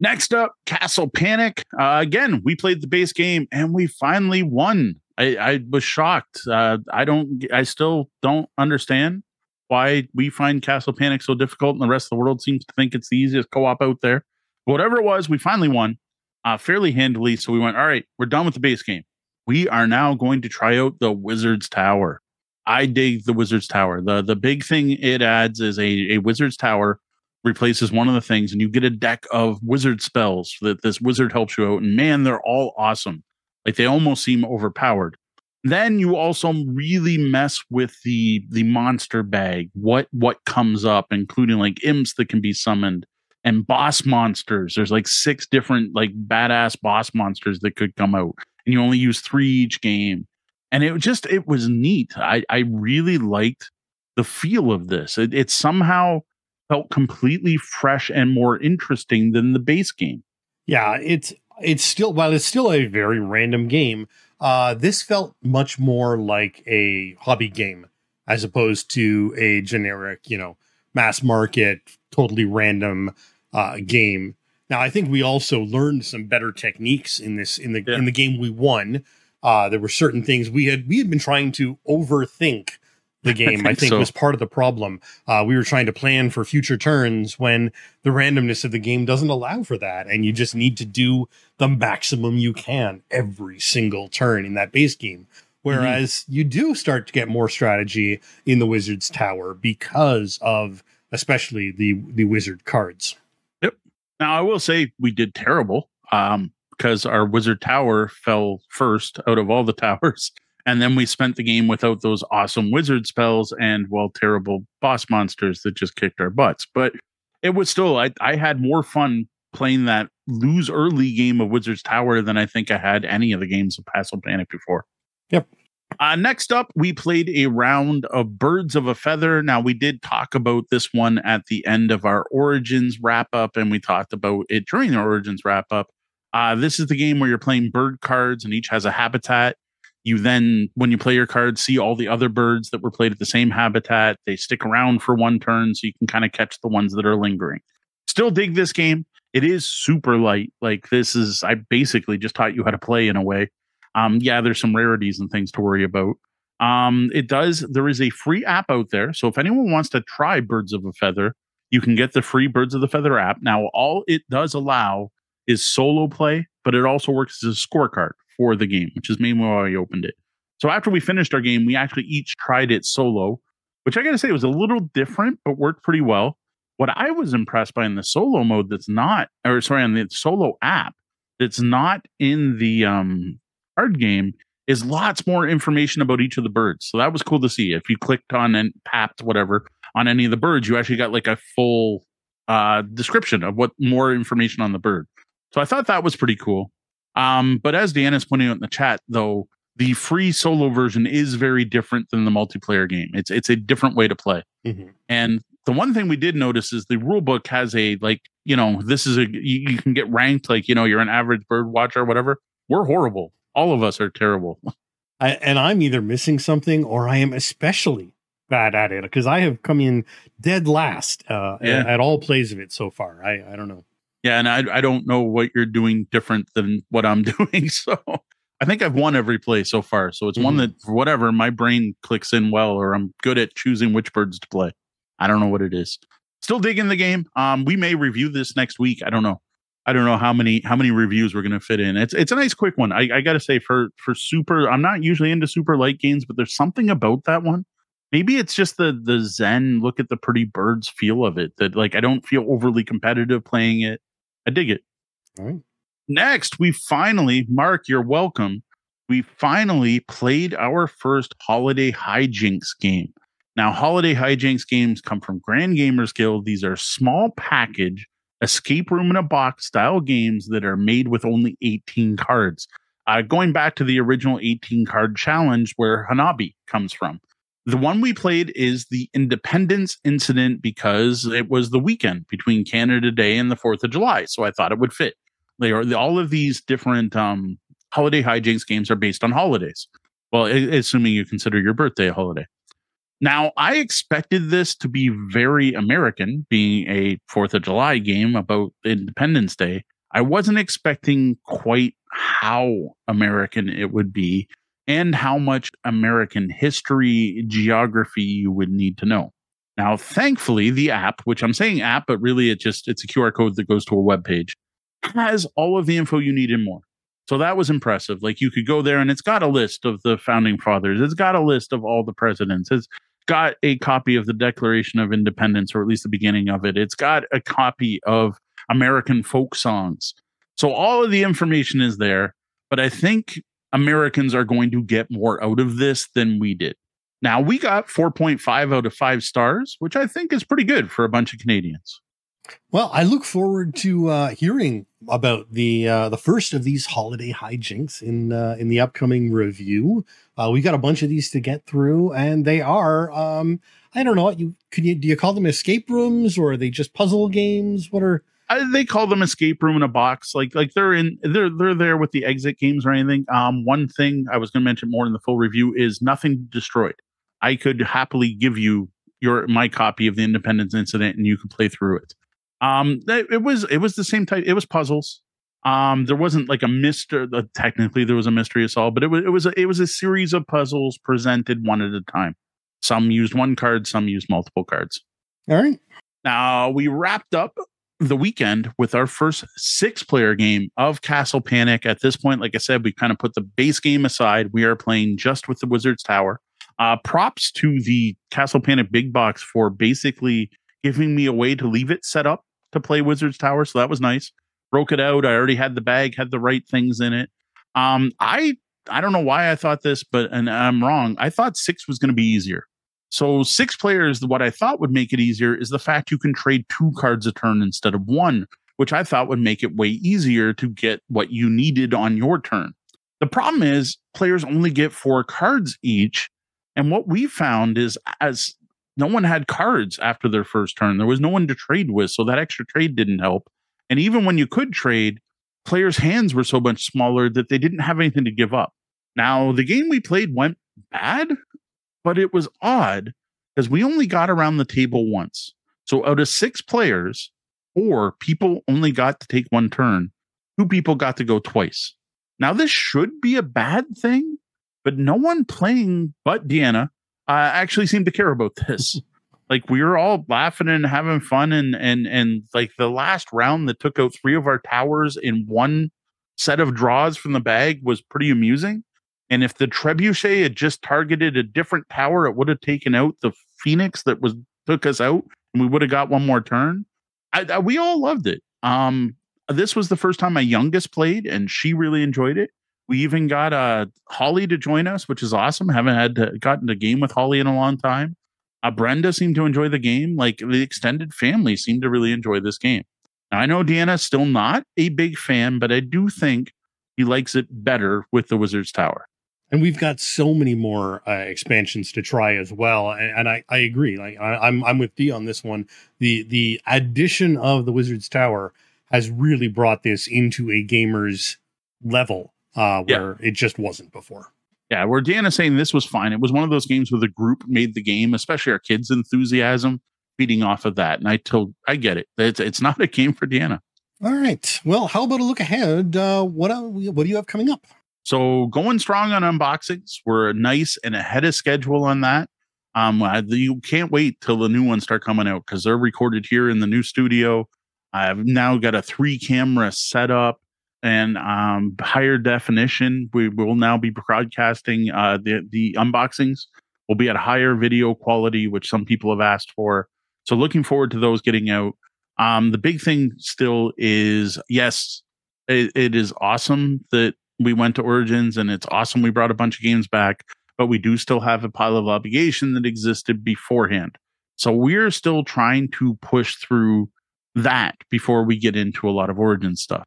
Next up, Castle Panic. Uh, again, we played the base game and we finally won. I, I was shocked. Uh, I don't. I still don't understand why we find Castle Panic so difficult, and the rest of the world seems to think it's the easiest co-op out there. whatever it was, we finally won uh, fairly handily. So we went, all right, we're done with the base game. We are now going to try out the Wizard's Tower. I dig the Wizard's Tower. the The big thing it adds is a a Wizard's Tower replaces one of the things, and you get a deck of wizard spells that this wizard helps you out. And man, they're all awesome. Like they almost seem overpowered. Then you also really mess with the the monster bag. What what comes up, including like imps that can be summoned and boss monsters. There's like six different like badass boss monsters that could come out, and you only use three each game. And it just it was neat. I I really liked the feel of this. It, it somehow felt completely fresh and more interesting than the base game. Yeah, it's it's still while it's still a very random game. Uh, this felt much more like a hobby game as opposed to a generic, you know, mass market, totally random uh, game. Now, I think we also learned some better techniques in this in the yeah. in the game we won. Uh, there were certain things we had we had been trying to overthink the game. I think, I think so. was part of the problem. Uh, we were trying to plan for future turns when the randomness of the game doesn't allow for that, and you just need to do the maximum you can every single turn in that base game. Whereas mm-hmm. you do start to get more strategy in the Wizard's Tower because of especially the the wizard cards. Yep. Now I will say we did terrible um, because our Wizard Tower fell first out of all the towers. And then we spent the game without those awesome wizard spells and, well, terrible boss monsters that just kicked our butts. But it was still, I, I had more fun playing that lose early game of Wizard's Tower than I think I had any of the games of Castle Panic before. Yep. Uh, next up, we played a round of Birds of a Feather. Now, we did talk about this one at the end of our Origins wrap up, and we talked about it during the Origins wrap up. Uh, this is the game where you're playing bird cards, and each has a habitat. You then, when you play your cards, see all the other birds that were played at the same habitat. They stick around for one turn, so you can kind of catch the ones that are lingering. Still dig this game. It is super light. Like this is, I basically just taught you how to play in a way. Um, yeah, there's some rarities and things to worry about. Um, it does. There is a free app out there, so if anyone wants to try Birds of a Feather, you can get the free Birds of the Feather app. Now, all it does allow is solo play, but it also works as a scorecard for the game, which is mainly why I opened it. So after we finished our game, we actually each tried it solo, which I got to say was a little different, but worked pretty well. What I was impressed by in the solo mode that's not, or sorry, on the solo app that's not in the um, card game is lots more information about each of the birds. So that was cool to see. If you clicked on and tapped whatever on any of the birds, you actually got like a full uh, description of what more information on the bird. So I thought that was pretty cool. Um, but as Deanna's pointing out in the chat, though, the free solo version is very different than the multiplayer game. It's it's a different way to play. Mm-hmm. And the one thing we did notice is the rule book has a like, you know, this is a you, you can get ranked like, you know, you're an average bird watcher or whatever. We're horrible. All of us are terrible. I, and I'm either missing something or I am especially bad at it because I have come in dead last uh, yeah. at, at all plays of it so far. I, I don't know. Yeah, and I I don't know what you're doing different than what I'm doing. So I think I've won every play so far. So it's mm-hmm. one that, for whatever, my brain clicks in well, or I'm good at choosing which birds to play. I don't know what it is. Still digging the game. Um, we may review this next week. I don't know. I don't know how many how many reviews we're gonna fit in. It's it's a nice quick one. I, I gotta say for for super. I'm not usually into super light games, but there's something about that one. Maybe it's just the the zen look at the pretty birds feel of it that like I don't feel overly competitive playing it. I dig it. All right. Next, we finally, Mark, you're welcome. We finally played our first Holiday Hijinx game. Now, Holiday Hijinx games come from Grand Gamers Guild. These are small package escape room in a box style games that are made with only 18 cards. Uh, going back to the original 18 card challenge where Hanabi comes from. The one we played is the Independence Incident because it was the weekend between Canada Day and the 4th of July. So I thought it would fit. They are all of these different um, Holiday Hijinx games are based on holidays. Well, assuming you consider your birthday a holiday. Now, I expected this to be very American, being a Fourth of July game about Independence Day. I wasn't expecting quite how American it would be and how much American history, geography you would need to know. Now, thankfully, the app, which I'm saying app, but really it just it's a QR code that goes to a web page, has all of the info you need and more. So that was impressive. Like you could go there and it's got a list of the founding fathers. It's got a list of all the presidents. It's got a copy of the Declaration of Independence, or at least the beginning of it. It's got a copy of American folk songs. So all of the information is there, but I think Americans are going to get more out of this than we did. Now, we got 4.5 out of 5 stars, which I think is pretty good for a bunch of Canadians. Well, I look forward to uh, hearing about the uh, the first of these Holiday Hijinx in uh, in the upcoming review. Uh, we got a bunch of these to get through, and they are um, I don't know. You can you do you call them escape rooms or are they just puzzle games? What are uh, they call them escape room in a box? Like like they're in they're they're there with the exit games or anything. Um, one thing I was going to mention more in the full review is nothing destroyed. I could happily give you your my copy of the Independence Incident, and you could play through it. Um, it was it was the same type. It was puzzles. Um, there wasn't like a mystery. Uh, technically, there was a mystery assault, but it was it was a, it was a series of puzzles presented one at a time. Some used one card, some used multiple cards. All right. Now we wrapped up the weekend with our first six player game of Castle Panic. At this point, like I said, we kind of put the base game aside. We are playing just with the Wizard's Tower. Uh, props to the Castle Panic big box for basically giving me a way to leave it set up to play Wizard's Tower, so that was nice. Broke it out. I already had the bag, had the right things in it. Um, I I don't know why I thought this, but and I'm wrong. I thought six was going to be easier. So six players, what I thought would make it easier is the fact you can trade two cards a turn instead of one, which I thought would make it way easier to get what you needed on your turn. The problem is players only get four cards each. And what we found is as no one had cards after their first turn. There was no one to trade with, so that extra trade didn't help. And even when you could trade, players' hands were so much smaller that they didn't have anything to give up. Now, the game we played went bad, but it was odd because we only got around the table once. So out of six players, four people only got to take one turn. Two people got to go twice. Now, this should be a bad thing, but no one playing but Deanna uh, actually seemed to care about this. like we were all laughing and having fun, and and and like the last round that took out three of our towers in one set of draws from the bag was pretty amusing. And if the trebuchet had just targeted a different tower, it would have taken out the phoenix that was took us out, and we would have got one more turn. I, I, we all loved it. Um, this was the first time my youngest played, and she really enjoyed it. We even got uh, Holly to join us, which is awesome. Haven't had to, gotten a game with Holly in a long time. Uh, Brenda seemed to enjoy the game. Like the extended family seemed to really enjoy this game. Now, I know Deanna's still not a big fan, but I do think he likes it better with the Wizard's Tower. And we've got so many more uh, expansions to try as well. And, and I, I agree. Like I, I'm I'm with D on this one. The the addition of the Wizard's Tower has really brought this into a gamer's level uh, where yeah. it just wasn't before. Yeah, where Dan is saying this was fine. It was one of those games where the group made the game, especially our kids' enthusiasm, feeding off of that. And I told, I get it. It's, it's not a game for Deanna. All right. Well, how about a look ahead? Uh, what uh, what do you have coming up? So going strong on unboxings. We're nice and ahead of schedule on that. Um, you can't wait till the new ones start coming out because they're recorded here in the new studio. I've now got a three camera setup and um, higher definition. We will now be broadcasting uh, the the unboxings. Will be at higher video quality, which some people have asked for. So looking forward to those getting out. Um, the big thing still is yes, it, it is awesome that we went to Origins, and it's awesome we brought a bunch of games back. But we do still have a pile of obligation that existed beforehand. So we're still trying to push through that before we get into a lot of Origin stuff.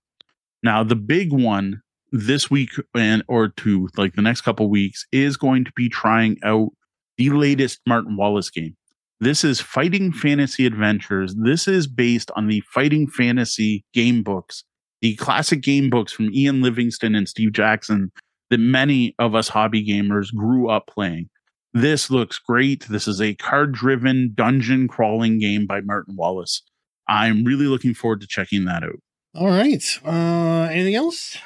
Now, the big one this week and or two, like the next couple weeks, is going to be trying out the latest Martin Wallace game. This is Fighting Fantasy Adventures. This is based on the Fighting Fantasy game books, the classic game books from Ian Livingstone and Steve Jackson that many of us hobby gamers grew up playing. This looks great. This is a card driven dungeon crawling game by Martin Wallace. I'm really looking forward to checking that out. All right. Uh, anything else?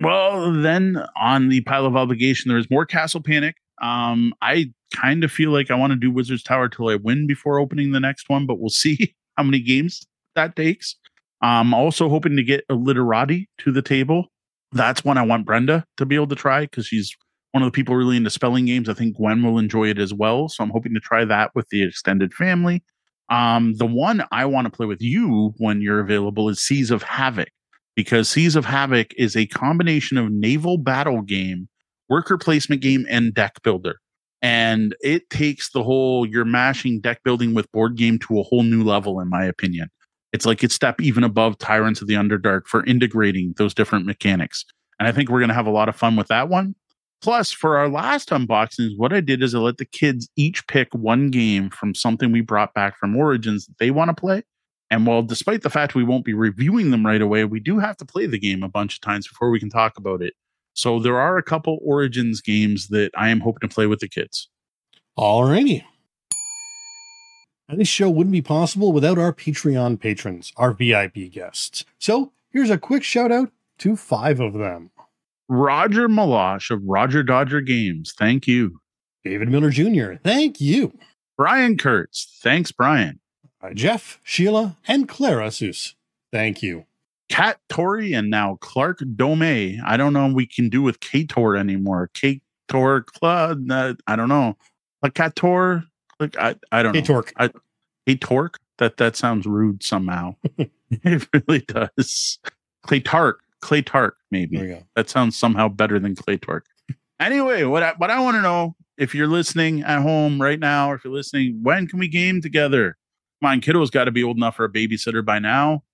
Well, then on the pile of obligation, there is more Castle Panic. Um, I kind of feel like I want to do Wizard's Tower till I win before opening the next one, but we'll see how many games that takes. I'm also hoping to get a Literati to the table. That's one I want Brenda to be able to try because she's one of the people really into spelling games. I think Gwen will enjoy it as well. So I'm hoping to try that with the extended family. Um, the one I want to play with you when you're available is Seas of Havoc, because Seas of Havoc is a combination of naval battle game, worker placement game, and deck builder. And it takes the whole you're mashing deck building with board game to a whole new level, in my opinion. It's like it's step even above Tyrants of the Underdark for integrating those different mechanics. And I think we're going to have a lot of fun with that one. Plus, for our last unboxings, what I did is I let the kids each pick one game from something we brought back from Origins that they want to play. And while despite the fact we won't be reviewing them right away, we do have to play the game a bunch of times before we can talk about it. So there are a couple Origins games that I am hoping to play with the kids. All righty. And this show wouldn't be possible without our Patreon patrons, our VIP guests. So here's a quick shout out to five of them. Roger Malosh of Roger Dodger Games. Thank you. David Miller Jr. Thank you. Brian Kurtz. Thanks, Brian. Uh, Jeff, Sheila, and Clara Seuss. Thank you. Kat Torrey and now Clark Dome. I don't know we can do with Kator anymore. Kator Club. Uh, I don't know. Like Kator. Like I, I don't K-Torque. know. K-Torque. That that sounds rude somehow. it really does. Claytark. Claytark, maybe. There we go. That sounds somehow better than Clay Torque. Anyway, what I, what I want to know if you're listening at home right now, or if you're listening, when can we game together? Come on, kiddo's got to be old enough for a babysitter by now.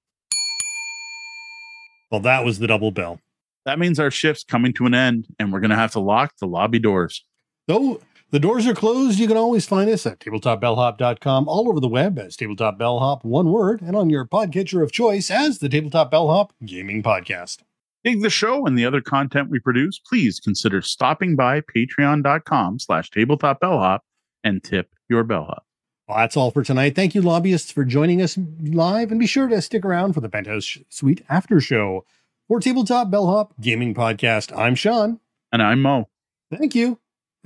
Well, that was the double bell. That means our shift's coming to an end, and we're going to have to lock the lobby doors. Though the doors are closed, you can always find us at tabletopbellhop.com, all over the web as Tabletop Bellhop, one word, and on your podcatcher of choice as the Tabletop Bellhop Gaming Podcast. Dig the show and the other content we produce, please consider stopping by patreon.com slash tabletopbellhop and tip your bellhop. Well, that's all for tonight. Thank you, lobbyists, for joining us live, and be sure to stick around for the Penthouse Suite After Show. For Tabletop Bellhop Gaming Podcast, I'm Sean. And I'm Moe. Thank you.